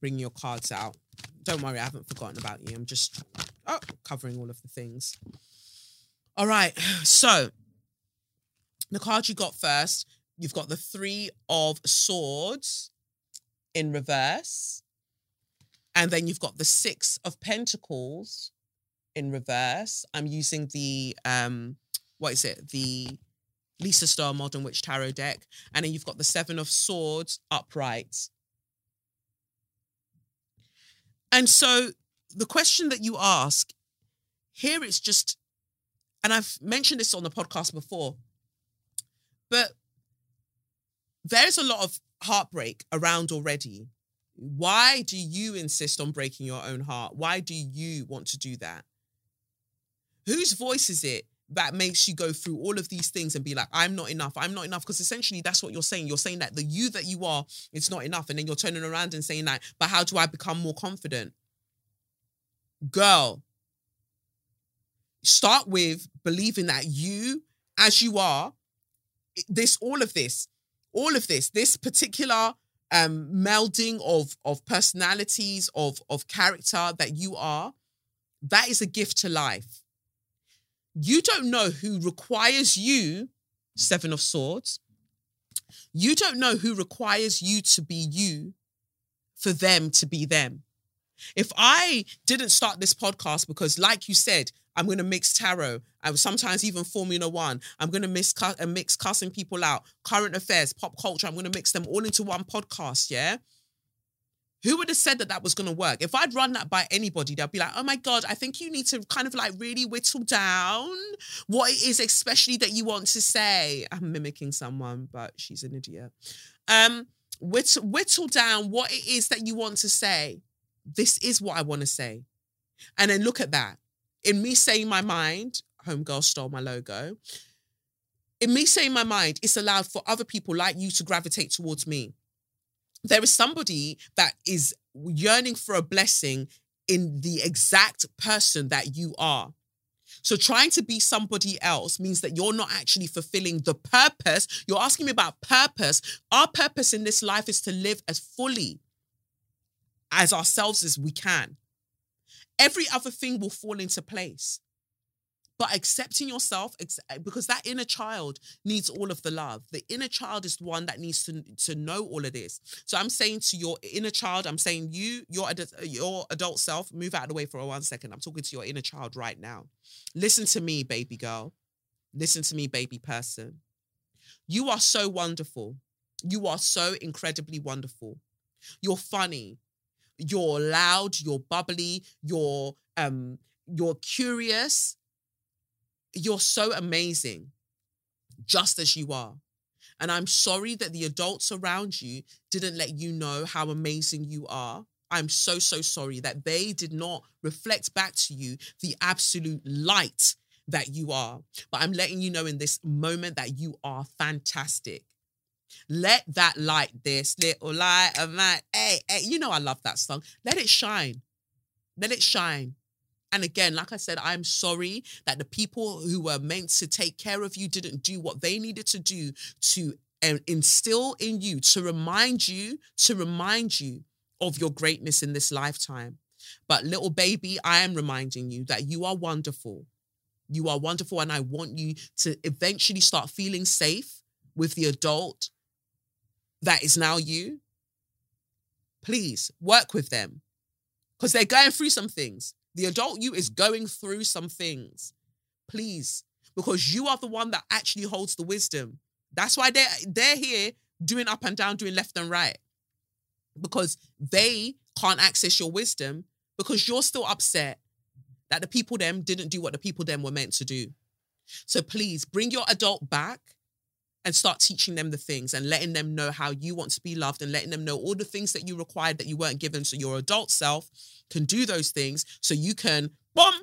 bring your cards out don't worry i haven't forgotten about you i'm just oh, covering all of the things all right so the card you got first you've got the three of swords in reverse and then you've got the Six of Pentacles in reverse. I'm using the um, what is it? The Lisa Sterle Modern Witch Tarot deck. And then you've got the Seven of Swords upright. And so the question that you ask here it's just, and I've mentioned this on the podcast before, but there's a lot of heartbreak around already why do you insist on breaking your own heart? Why do you want to do that? Whose voice is it that makes you go through all of these things and be like, I'm not enough, I'm not enough? Because essentially that's what you're saying. You're saying that the you that you are, it's not enough. And then you're turning around and saying that, but how do I become more confident? Girl, start with believing that you, as you are, this, all of this, all of this, this particular um melding of of personalities of of character that you are that is a gift to life you don't know who requires you seven of swords you don't know who requires you to be you for them to be them if i didn't start this podcast because like you said I'm going to mix tarot. I sometimes even Formula One. I'm going to mix uh, mix cussing people out, current affairs, pop culture. I'm going to mix them all into one podcast. Yeah. Who would have said that that was going to work? If I'd run that by anybody, they'd be like, oh my God, I think you need to kind of like really whittle down what it is, especially that you want to say. I'm mimicking someone, but she's an idiot. Um, whittle, whittle down what it is that you want to say. This is what I want to say. And then look at that in me saying my mind, Homegirl stole my logo. In me saying my mind, it's allowed for other people like you to gravitate towards me. There is somebody that is yearning for a blessing in the exact person that you are. So trying to be somebody else means that you're not actually fulfilling the purpose. You're asking me about purpose. Our purpose in this life is to live as fully as ourselves as we can every other thing will fall into place. But accepting yourself, because that inner child needs all of the love. The inner child is the one that needs to, to know all of this. So I'm saying to your inner child, I'm saying you, your, your adult self, move out of the way for one second. I'm talking to your inner child right now. Listen to me, baby girl. Listen to me, baby person. You are so wonderful. You are so incredibly wonderful. You're funny you're loud, you're bubbly, you're um you're curious. You're so amazing just as you are. And I'm sorry that the adults around you didn't let you know how amazing you are. I'm so, so sorry that they did not reflect back to you the absolute light that you are. But I'm letting you know in this moment that you are fantastic. Let that light, this little light of mine, hey, hey, you know I love that song. Let it shine. Let it shine. And again, like I said, I'm sorry that the people who were meant to take care of you didn't do what they needed to do to uh, instill in you, to remind you, to remind you of your greatness in this lifetime. But little baby, I am reminding you that you are wonderful. You are wonderful. And I want you to eventually start feeling safe with the adult that is now you, please work with them because they're going through some things. The adult you is going through some things. Please, because you are the one that actually holds the wisdom. That's why they're they're here doing up and down, doing left and right. Because they can't access your wisdom because you're still upset that the people them didn't do what the people them were meant to do. So please bring your adult back and start teaching them the things and letting them know how you want to be loved and letting them know all the things that you required that you weren't given. So your adult self can do those things so you can, boom,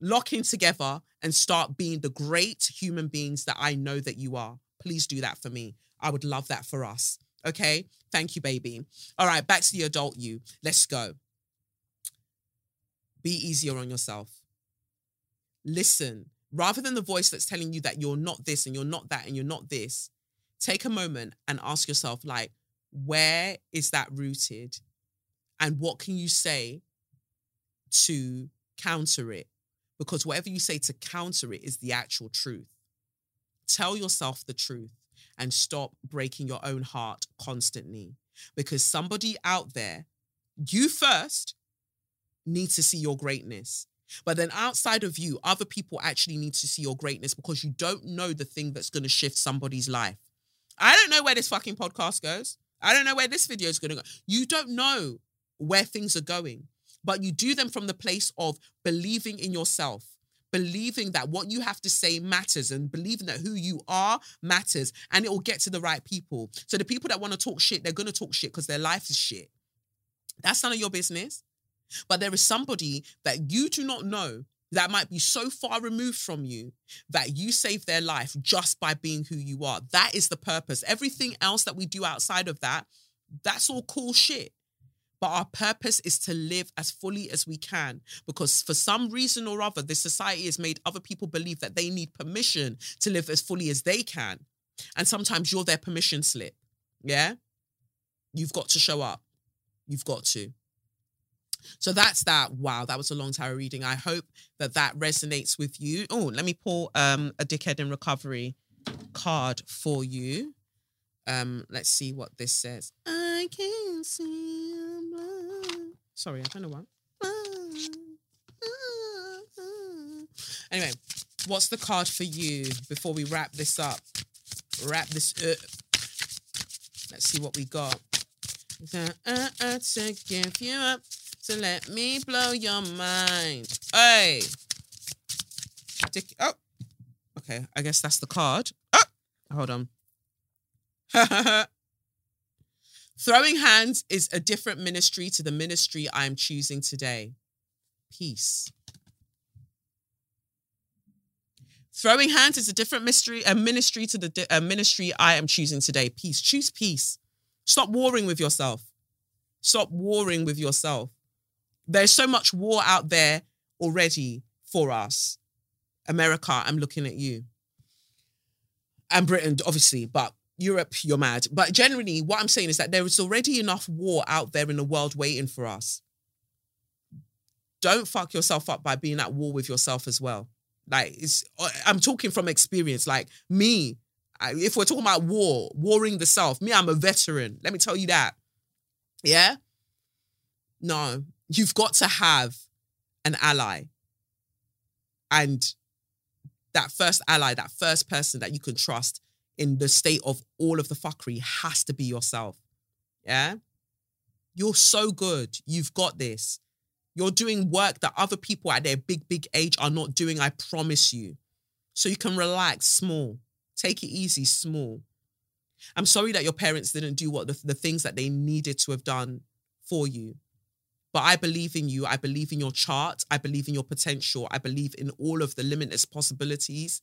lock in together and start being the great human beings that I know that you are. Please do that for me. I would love that for us. Okay. Thank you, baby. All right. Back to the adult you. Let's go. Be easier on yourself. Listen rather than the voice that's telling you that you're not this and you're not that and you're not this, take a moment and ask yourself, like, where is that rooted? And what can you say to counter it? Because whatever you say to counter it is the actual truth. Tell yourself the truth and stop breaking your own heart constantly. Because somebody out there, you first, need to see your greatness. But then outside of you, other people actually need to see your greatness because you don't know the thing that's going to shift somebody's life. I don't know where this fucking podcast goes. I don't know where this video is going to go. You don't know where things are going, but you do them from the place of believing in yourself, believing that what you have to say matters and believing that who you are matters and it will get to the right people. So the people that want to talk shit, they're going to talk shit because their life is shit. That's none of your business. But there is somebody that you do not know that might be so far removed from you that you save their life just by being who you are. That is the purpose. Everything else that we do outside of that, that's all cool shit. But our purpose is to live as fully as we can because for some reason or other, this society has made other people believe that they need permission to live as fully as they can. And sometimes you're their permission slip. Yeah? You've got to show up. You've got to. So that's that. Wow, that was a long tarot reading. I hope that that resonates with you. Oh, let me pull um, a dickhead in recovery card for you. Um, let's see what this says. I can see. Sorry, I don't know what. Anyway, what's the card for you before we wrap this up? Wrap this up. Let's see what we got. To give you up. So let me blow your mind. Hey. Dick. Oh. Okay. I guess that's the card. Oh. Hold on. Throwing hands is a different ministry to the ministry I am choosing today. Peace. Throwing hands is a different mystery, a ministry to the a ministry I am choosing today. Peace. Choose peace. Stop warring with yourself. Stop warring with yourself. There's so much war out there already for us. America, I'm looking at you. And Britain, obviously, but Europe, you're mad. But generally, what I'm saying is that there is already enough war out there in the world waiting for us. Don't fuck yourself up by being at war with yourself as well. Like, it's, uh, I'm talking from experience. Like, me, if we're talking about war, warring the self, me, I'm a veteran. Let me tell you that. Yeah? No, you've got to have an ally. And that first ally, that first person that you can trust in the state of all of the fuckery has to be yourself. Yeah? You're so good. You've got this. You're doing work that other people at their big, big age are not doing, I promise you. So you can relax small. Take it easy, small. I'm sorry that your parents didn't do what the, the things that they needed to have done for you. But I believe in you. I believe in your chart. I believe in your potential. I believe in all of the limitless possibilities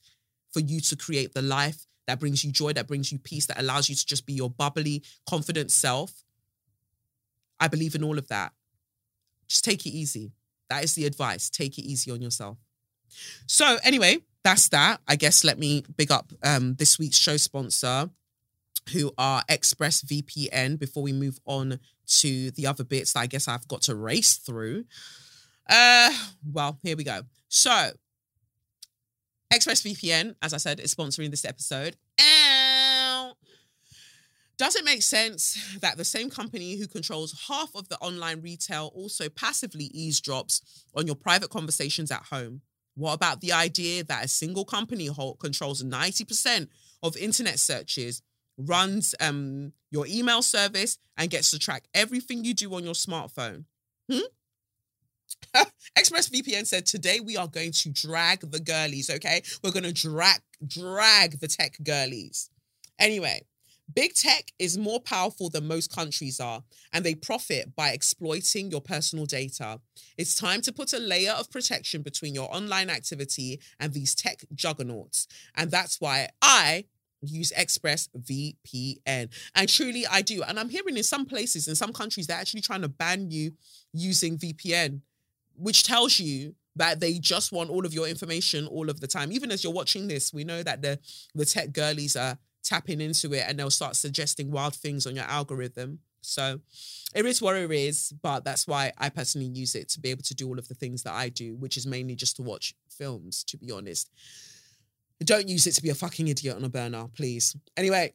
for you to create the life that brings you joy, that brings you peace, that allows you to just be your bubbly, confident self. I believe in all of that. Just take it easy. That is the advice. Take it easy on yourself. So, anyway, that's that. I guess let me big up um, this week's show sponsor, who are ExpressVPN, before we move on to the other bits that I guess I've got to race through. Uh, well, here we go. So, ExpressVPN, as I said, is sponsoring this episode. Ow. Does it make sense that the same company who controls half of the online retail also passively eavesdrops on your private conversations at home? What about the idea that a single company controls 90% of internet searches runs um, your email service and gets to track everything you do on your smartphone. Hmm? ExpressVPN said today we are going to drag the girlies, okay? We're going to drag drag the tech girlies. Anyway, big tech is more powerful than most countries are, and they profit by exploiting your personal data. It's time to put a layer of protection between your online activity and these tech juggernauts. And that's why I use Express VPN. And truly, I do. And I'm hearing in some places, in some countries, they're actually trying to ban you using VPN, which tells you that they just want all of your information all of the time. Even as you're watching this, we know that the the tech girlies are tapping into it and they'll start suggesting wild things on your algorithm. So it is what it is, but that's why I personally use it to be able to do all of the things that I do, which is mainly just to watch films, to be honest. Don't use it to be a fucking idiot on a burner, please. Anyway,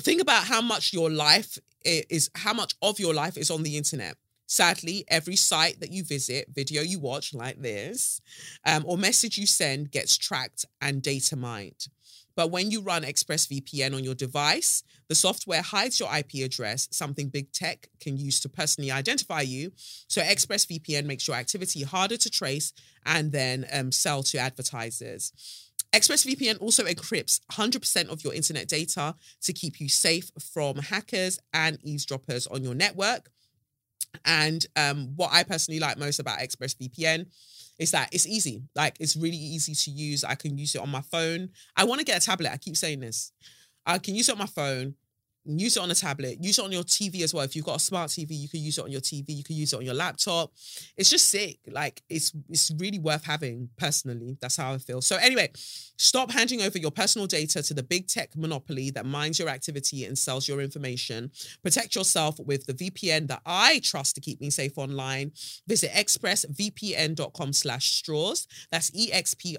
think about how much your life is, how much of your life is on the internet. Sadly, every site that you visit, video you watch like this, um, or message you send gets tracked and data mined. But when you run ExpressVPN on your device, the software hides your IP address, something big tech can use to personally identify you. So ExpressVPN makes your activity harder to trace and then um, sell to advertisers. ExpressVPN also encrypts 100% of your internet data to keep you safe from hackers and eavesdroppers on your network. And um, what I personally like most about ExpressVPN is that it's easy. Like it's really easy to use. I can use it on my phone. I want to get a tablet. I keep saying this. I can use it on my phone use it on a tablet, use it on your TV as well. If you've got a smart TV, you can use it on your TV, you can use it on your laptop. It's just sick. Like it's it's really worth having personally. That's how I feel. So anyway, stop handing over your personal data to the big tech monopoly that mines your activity and sells your information. Protect yourself with the VPN that I trust to keep me safe online. Visit expressvpn.com slash straws. That's E-X-P-R-E-S-S-V-P-N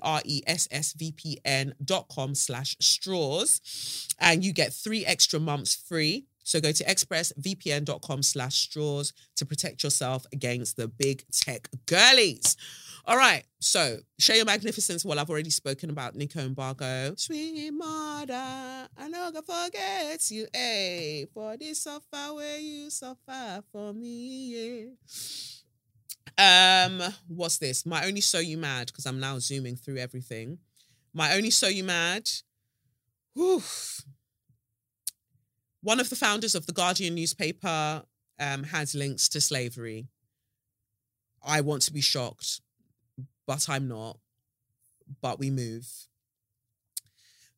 dot com slash straws. And you get three extra months free. So go to expressvpn.com slash straws to protect yourself against the big tech girlies. All right. So show your magnificence. Well, I've already spoken about Nico Mbarga. Sweet mother, I know God forgets you. Hey, for this suffer where you suffer for me. Yeah. Um, what's this? My only so you mad because I'm now zooming through everything. My only so you mad. Whew one of the founders of the Guardian newspaper um, has links to slavery. I want to be shocked, but I'm not. But we move.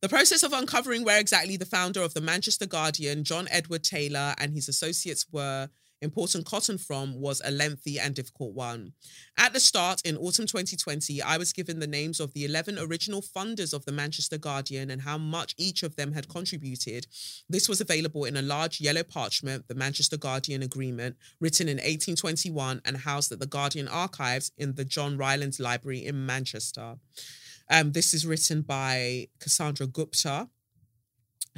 The process of uncovering where exactly the founder of the Manchester Guardian, John Edward Taylor, and his associates were important cotton from was a lengthy and difficult one. At the start, in autumn 2020, I was given the names of the 11 original funders of the Manchester Guardian and how much each of them had contributed. This was available in a large yellow parchment, the Manchester Guardian Agreement, written in 1821 and housed at the Guardian Archives in the John Rylands Library in Manchester. Um, this is written by Cassandra Gooptar.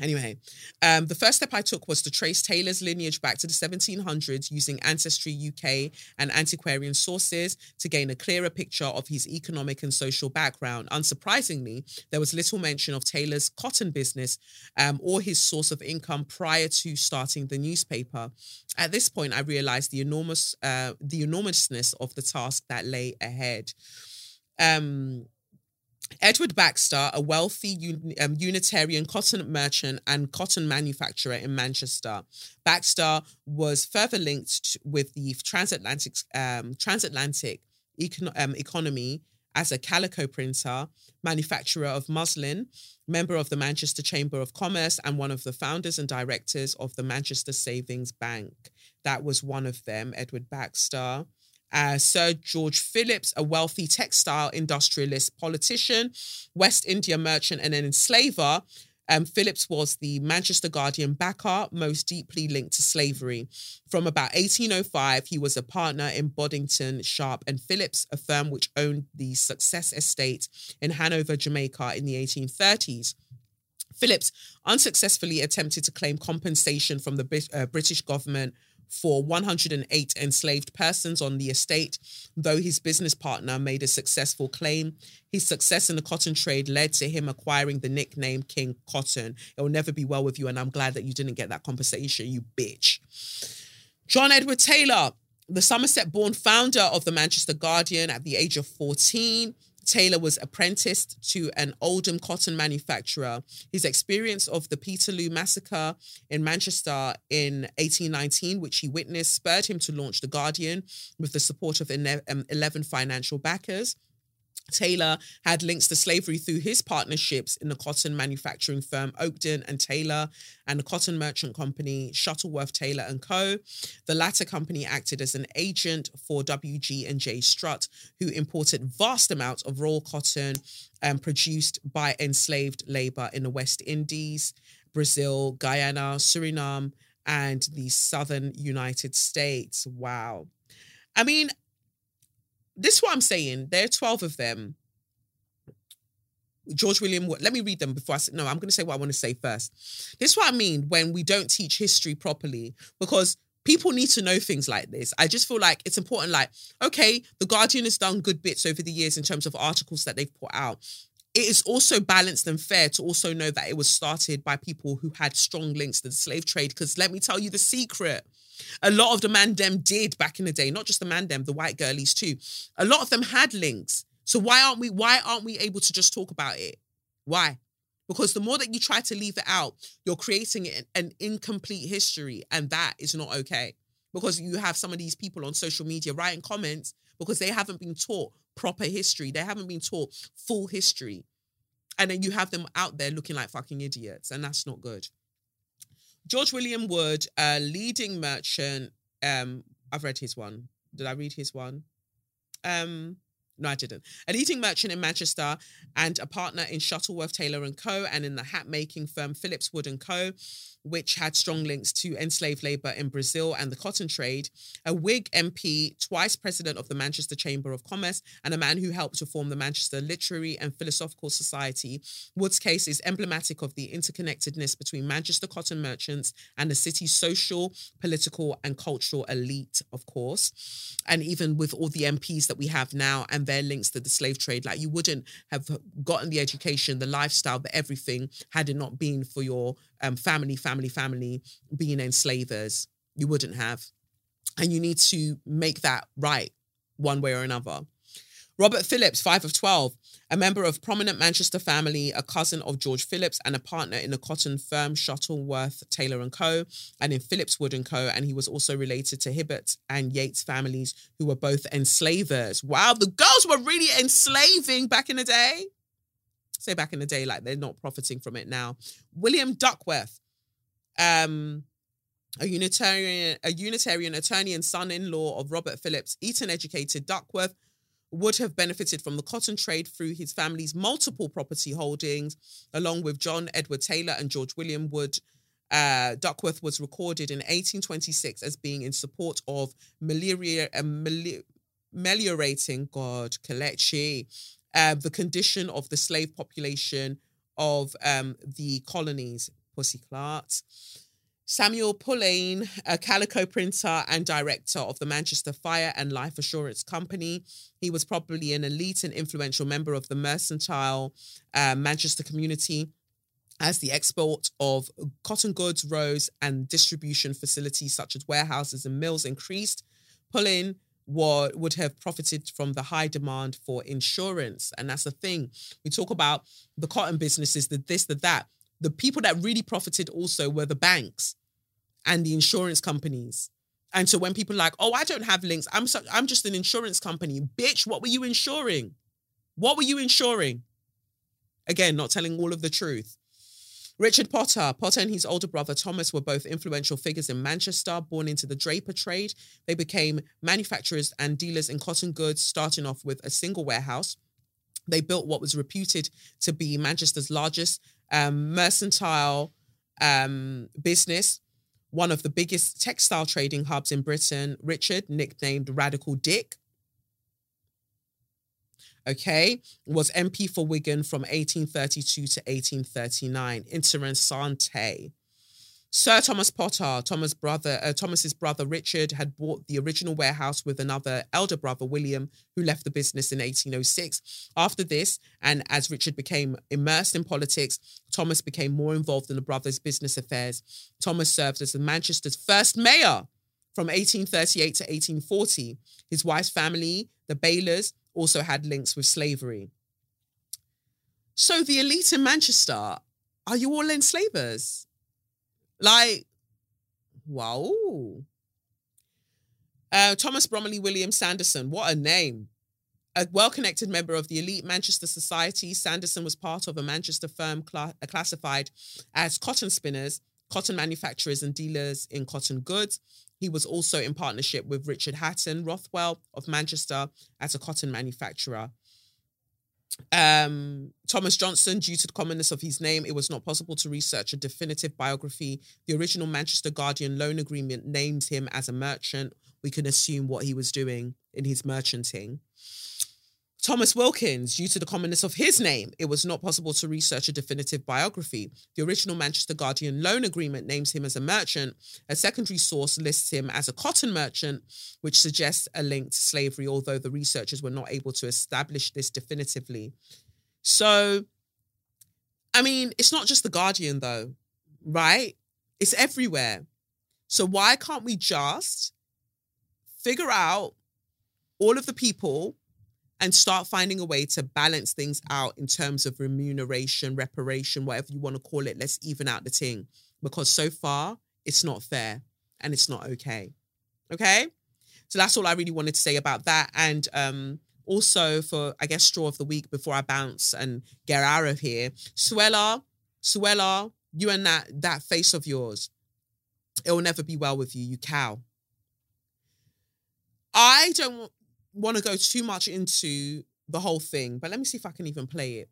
Anyway, um, the first step I took was to trace Taylor's lineage back to the 1700s using Ancestry UK and antiquarian sources to gain a clearer picture of his economic and social background. Unsurprisingly, there was little mention of Taylor's cotton business um, or his source of income prior to starting the newspaper. At this point, I realized the enormous, uh, the enormousness of the task that lay ahead. Um, Edward Baxter, a wealthy um, Unitarian cotton merchant and cotton manufacturer in Manchester. Baxter was further linked with the transatlantic um, transatlantic econ- um, economy as a calico printer, manufacturer of muslin, member of the Manchester Chamber of Commerce, and one of the founders and directors of the Manchester Savings Bank. That was one of them, Edward Baxter uh, Sir George Phillips, a wealthy textile industrialist, politician, West India merchant, and an enslaver. Um, Phillips was the Manchester Guardian backer, most deeply linked to slavery. From about 1805, he was a partner in Boddington, Sharp, and Phillips, a firm which owned the Success Estate in Hanover, Jamaica in the 1830s. Phillips unsuccessfully attempted to claim compensation from the uh, British government for 108 enslaved persons on the estate, though his business partner made a successful claim. His success in the cotton trade led to him acquiring the nickname King Cotton. It will never be well with you, and I'm glad that you didn't get that compensation, you bitch. John Edward Taylor, the Somerset born founder of the Manchester Guardian at the age of 14. Taylor was apprenticed to an Oldham cotton manufacturer. His experience of the Peterloo massacre in Manchester in 1819, which he witnessed, spurred him to launch The Guardian with the support of um, 11 financial backers. Taylor had links to slavery through his partnerships in the cotton manufacturing firm Oakden and Taylor and the cotton merchant company Shuttleworth Taylor and Co. The latter company acted as an agent for WG and J Strutt, who imported vast amounts of raw cotton um, produced by enslaved labor in the West Indies, Brazil, Guyana, Suriname, and the southern United States. Wow. I mean, this is what I'm saying. There are 12 of them. George William, let me read them before I say, no, I'm going to say what I want to say first. This is what I mean when we don't teach history properly because people need to know things like this. I just feel like it's important, like, okay, The Guardian has done good bits over the years in terms of articles that they've put out. It is also balanced and fair to also know that it was started by people who had strong links to the slave trade. Because let me tell you the secret a lot of the man dem did back in the day, not just the man dem, the white girlies too. A lot of them had links. So why aren't we why aren't we able to just talk about it? Why? Because the more that you try to leave it out, you're creating an, an incomplete history, and that is not okay. Because you have some of these people on social media writing comments because they haven't been taught proper history. They haven't been taught full history. And then you have them out there looking like fucking idiots, and that's not good. George William Wood, a leading merchant. Um, I've read his one. Did I read his one? Um, no, I didn't. A leading merchant in Manchester and a partner in Shuttleworth Taylor and Co. and in the hat making firm Phillips Wood and Co which had strong links to enslaved labour in Brazil and the cotton trade, a Whig MP, twice president of the Manchester Chamber of Commerce, and a man who helped to form the Manchester Literary and Philosophical Society. Wood's case is emblematic of the interconnectedness between Manchester cotton merchants and the city's social, political, and cultural elite, of course. And even with all the MPs that we have now and their links to the slave trade, like you wouldn't have gotten the education, the lifestyle, the everything had it not been for your um, family, family, family being enslavers. You wouldn't have. And you need to make that right one way or another. Robert Phillips, 5 of 12, a member of prominent Manchester family, a cousin of George Phillips, and a partner in the cotton firm Shuttleworth, Taylor and Co., and in Phillips Wood and Co. And he was also related to Hibbert and Yates families, who were both enslavers. Wow, the girls were really enslaving back in the day say back in the day, like they're not profiting from it now. William Duckworth, um, a Unitarian, a Unitarian attorney and son-in-law of Robert Phillips, Eton-educated Duckworth, would have benefited from the cotton trade through his family's multiple property holdings, along with John Edward Taylor and George William Wood. Uh, Duckworth was recorded in 1826 as being in support of malaria, uh, meliorating God, Kelechi, uh, the condition of the slave population of um, the colonies, Pussy Clark. Samuel Pullein, a calico printer and director of the Manchester Fire and Life Assurance Company. He was probably an elite and influential member of the mercantile uh, Manchester community as the export of cotton goods rose and distribution facilities such as warehouses and mills increased. What would have profited from the high demand for insurance. And that's the thing. We talk about the cotton businesses, the this, the that. The people that really profited also were the banks and the insurance companies. And so when people are like, oh, I don't have links, I'm so, I'm just an insurance company. Bitch, what were you insuring? What were you insuring? Again, not telling all of the truth. Richard Potter, Potter and his older brother Thomas were both influential figures in Manchester, born into the draper trade. They became manufacturers and dealers in cotton goods, starting off with a single warehouse. They built what was reputed to be Manchester's largest um, mercantile um, business, one of the biggest textile trading hubs in Britain. Richard, nicknamed Radical Dick, okay, was MP for Wigan from 1832 to 1839. Interessante. Sir Thomas Potter, Thomas' brother, uh, Thomas's brother Richard, had bought the original warehouse with another elder brother William, who left the business in 1806. After this, and as Richard became immersed in politics, Thomas became more involved in the brothers' business affairs. Thomas served as Manchester's first mayor from 1838 to 1840. His wife's family, the Baylors, also had links with slavery. So the elite in Manchester, are you all enslavers? Like, wow. Uh, Thomas Bromley William Sanderson, what a name. A well connected member of the elite Manchester Society, Sanderson was part of a Manchester firm uh, classified as cotton spinners, cotton manufacturers, and dealers in cotton goods. He was also in partnership with Richard Hatton Rothwell of Manchester as a cotton manufacturer. Um, Thomas Johnson, due to the commonness of his name, it was not possible to research a definitive biography. The original Manchester Guardian loan agreement named him as a merchant. We can assume what he was doing in his merchanting. Thomas Wilkins, due to the commonness of his name, it was not possible to research a definitive biography. The original Manchester Guardian loan agreement names him as a merchant. A secondary source lists him as a cotton merchant, which suggests a link to slavery, although the researchers were not able to establish this definitively. So, I mean, it's not just the Guardian, though, right? It's everywhere. So, why can't we just figure out all of the people and start finding a way to balance things out in terms of remuneration, reparation, whatever you want to call it. Let's even out the thing because so far it's not fair and it's not okay. Okay. So that's all I really wanted to say about that. And um, also for, I guess, straw of the week before I bounce and get out of here, Suella, Suella, you and that that face of yours, it will never be well with you, you cow. I don't want to go too much into the whole thing, but let me see if I can even play it.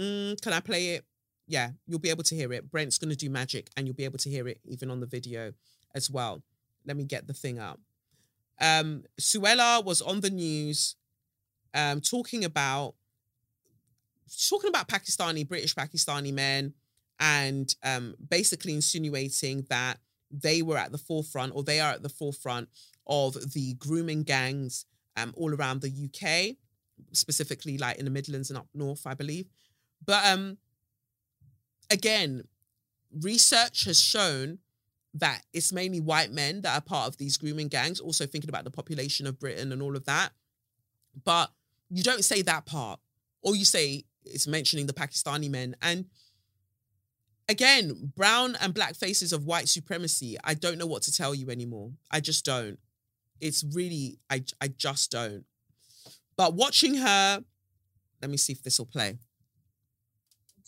Mm, can I play it? Yeah, you'll be able to hear it. Brent's going to do magic and you'll be able to hear it even on the video as well. Let me get the thing up. Um, Suella was on the news um, talking about talking about Pakistani, British Pakistani men and um, basically insinuating that they were at the forefront or they are at the forefront of the grooming gangs um, all around the UK, specifically like in the Midlands and up north, I believe. But um, again, research has shown that it's mainly white men that are part of these grooming gangs, also thinking about the population of Britain and all of that. But you don't say that part. All you say is mentioning the Pakistani men. And again, brown and black faces of white supremacy, I don't know what to tell you anymore. I just don't. It's really, I, I just don't. But watching her, let me see if this will play.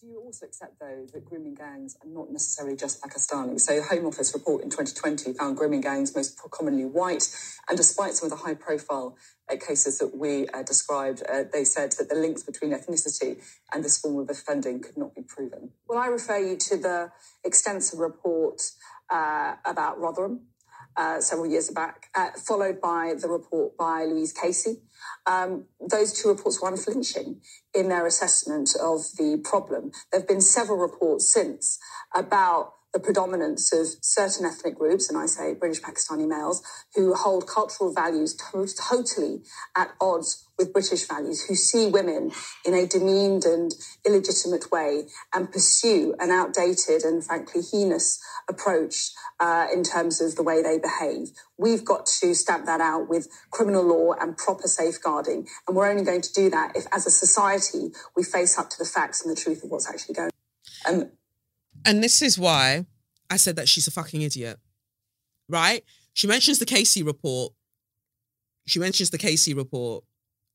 Do you also accept, though, that grooming gangs are not necessarily just Pakistani? So, Home Office report in 2020 found grooming gangs most commonly white, and despite some of the high-profile uh, cases that we uh, described, uh, they said that the links between ethnicity and this form of offending could not be proven. Well, I refer you to the extensive report uh, about Rotherham, uh, several years back, uh, followed by the report by Louise Casey. Um, those two reports were unflinching in their assessment of the problem. There have been several reports since about the predominance of certain ethnic groups, and I say British Pakistani males, who hold cultural values to- totally at odds with British values, who see women in a demeaned and illegitimate way and pursue an outdated and frankly heinous approach uh, in terms of the way they behave. We've got to stamp that out with criminal law and proper safeguarding. And we're only going to do that if, as a society, we face up to the facts and the truth of what's actually going on. Um, And this is why I said that she's a fucking idiot, right? She mentions the Casey report. She mentions the Casey report.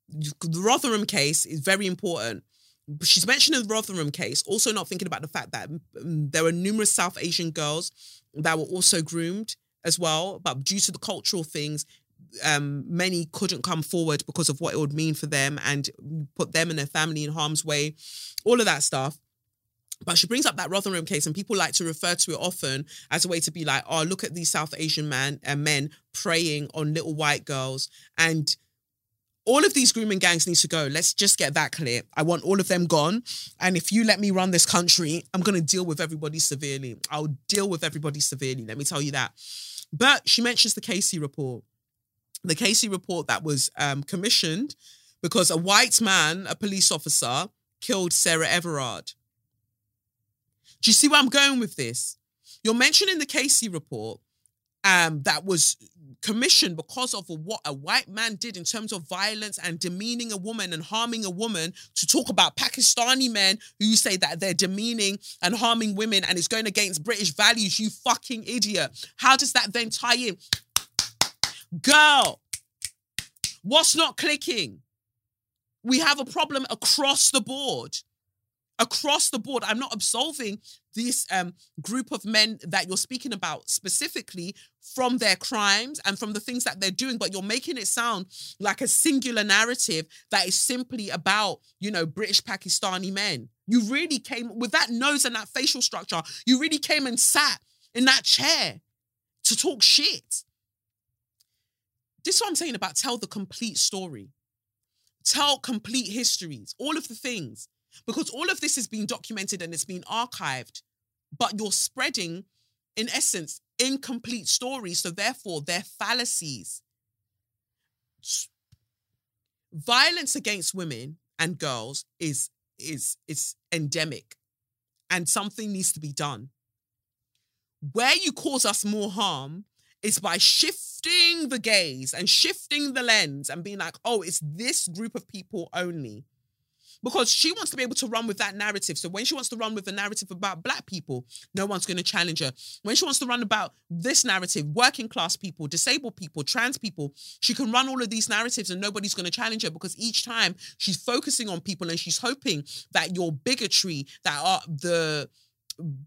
The Rotherham case is very important. She's mentioning the Rotherham case, also not thinking about the fact that mm, there were numerous South Asian girls that were also groomed as well, but due to the cultural things, um, many couldn't come forward because of what it would mean for them and put them and their family in harm's way, all of that stuff. But she brings up that Rotherham case, and people like to refer to it often as a way to be like, "Oh, look at these South Asian man uh, men preying on little white girls." And all of these grooming gangs need to go. Let's just get that clear. I want all of them gone. And if you let me run this country, I'm going to deal with everybody severely. I'll deal with everybody severely. Let me tell you that. But she mentions the Casey report, the Casey report that was um, commissioned because a white man, a police officer, killed Sarah Everard. Do you see where I'm going with this? You're mentioning the Casey report um, that was commissioned because of what a white man did in terms of violence and demeaning a woman and harming a woman to talk about Pakistani men who you say that they're demeaning and harming women and it's going against British values, you fucking idiot. How does that then tie in? Girl, what's not clicking? We have a problem across the board across the board. I'm not absolving this um, group of men that you're speaking about specifically from their crimes and from the things that they're doing, but you're making it sound like a singular narrative that is simply about, you know, British Pakistani men. You really came with that nose and that facial structure, you really came and sat in that chair to talk shit. This is what I'm saying about tell the complete story. Tell complete histories, all of the things because all of this has been documented and it's been archived, but you're spreading, in essence, incomplete stories. So therefore, they're fallacies. Violence against women and girls is is is endemic, and something needs to be done. Where you cause us more harm is by shifting the gaze and shifting the lens and being like, oh, it's this group of people only because she wants to be able to run with that narrative. So when she wants to run with the narrative about black people, no one's going to challenge her. When she wants to run about this narrative, working class people, disabled people, trans people, she can run all of these narratives and nobody's going to challenge her because each time she's focusing on people and she's hoping that your bigotry, that are the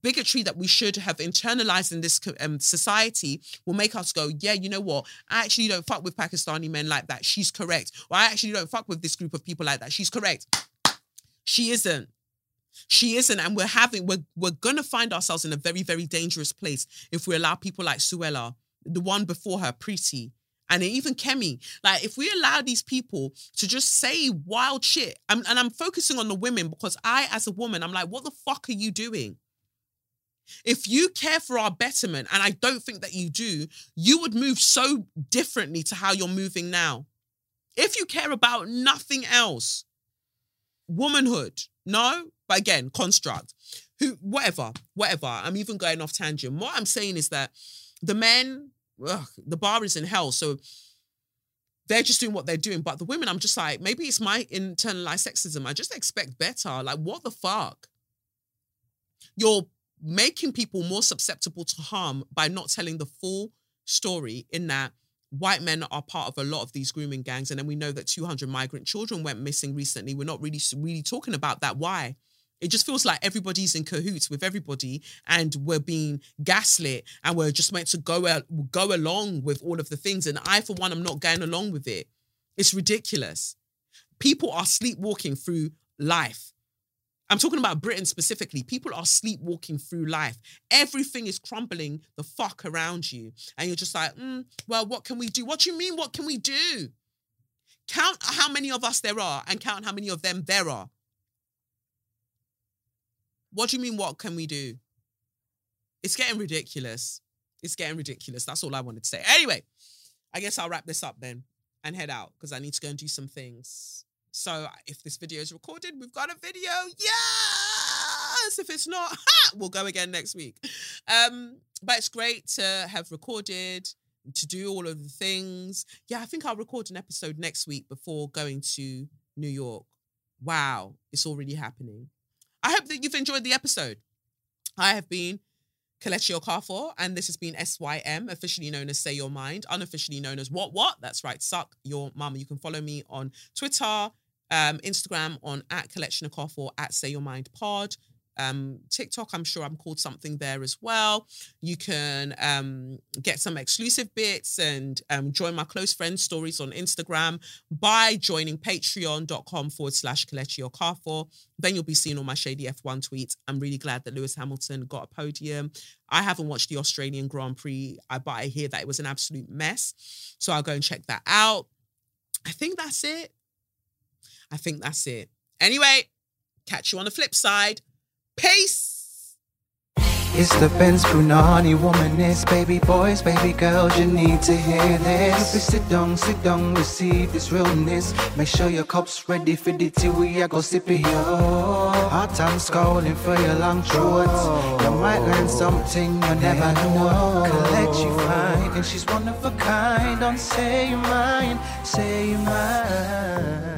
bigotry that we should have internalized in this um, society will make us go, yeah, you know what? I actually don't fuck with Pakistani men like that. She's correct. Or I actually don't fuck with this group of people like that. She's correct. She isn't. She isn't, and we're having we're we're gonna find ourselves in a very very dangerous place if we allow people like Suella, the one before her, Priti, and even Kemi. Like if we allow these people to just say wild shit, I'm, and I'm focusing on the women because I, as a woman, I'm like, what the fuck are you doing? If you care for our betterment, and I don't think that you do, you would move so differently to how you're moving now. If you care about nothing else, womanhood. No, but again, construct. Who, whatever, whatever. I'm even going off tangent. What I'm saying is that the men, ugh, the bar is in hell. So they're just doing what they're doing. But the women, I'm just like, maybe it's my internalized sexism. I just expect better. Like, what the fuck? You're making people more susceptible to harm by not telling the full story in that white men are part of a lot of these grooming gangs and then we know that 200 migrant children went missing recently. We're not really really talking about that. Why? It just feels like everybody's in cahoots with everybody and we're being gaslit and we're just meant to go go along with all of the things and i for one i'm not going along with it. It's ridiculous. People are sleepwalking through life I'm talking about Britain specifically. People are sleepwalking through life. Everything is crumbling the fuck around you. And you're just like, mm, well, what can we do? What do you mean, what can we do? Count how many of us there are and count how many of them there are. What do you mean, what can we do? It's getting ridiculous. It's getting ridiculous. That's all I wanted to say. Anyway, I guess I'll wrap this up then and head out because I need to go and do some things. So if this video is recorded, we've got a video. Yes. If it's not, ha, we'll go again next week. Um, but it's great to have recorded, to do all of the things. Yeah, I think I'll record an episode next week before going to New York. Wow, it's already happening. I hope that you've enjoyed the episode. I have been Kelechi Okafor, and this has been SYM, officially known as Say Your Mind, unofficially known as What What. That's right, Suck Your Mama. You can follow me on Twitter, um, Instagram on at Kelechi Okafor, at Say Your Mind Pod um, TikTok. I'm sure I'm called something there as well. You can um, get some exclusive bits and um, join my close friends stories on Instagram by joining patreon.com forward slash Kelechi Okafor. Then you'll be seeing all my Shady F1 tweets. I'm really glad that Lewis Hamilton got a podium. I haven't watched the Australian Grand Prix, I but I hear that it was an absolute mess. So I'll go and check that out. I think that's it. I think that's it. Anyway, catch you on the flip side. Peace. It's the Benz Brunani womanist, baby boys, baby girls, you need to hear this. If sit down, sit down, receive this realness. Make sure your cup's ready for the tea, we are go sip it, yo. Hot time scrolling for your long shorts. You might learn something you never know. Collect you fine, and she's one of a kind. Don't say you mine, say you mine.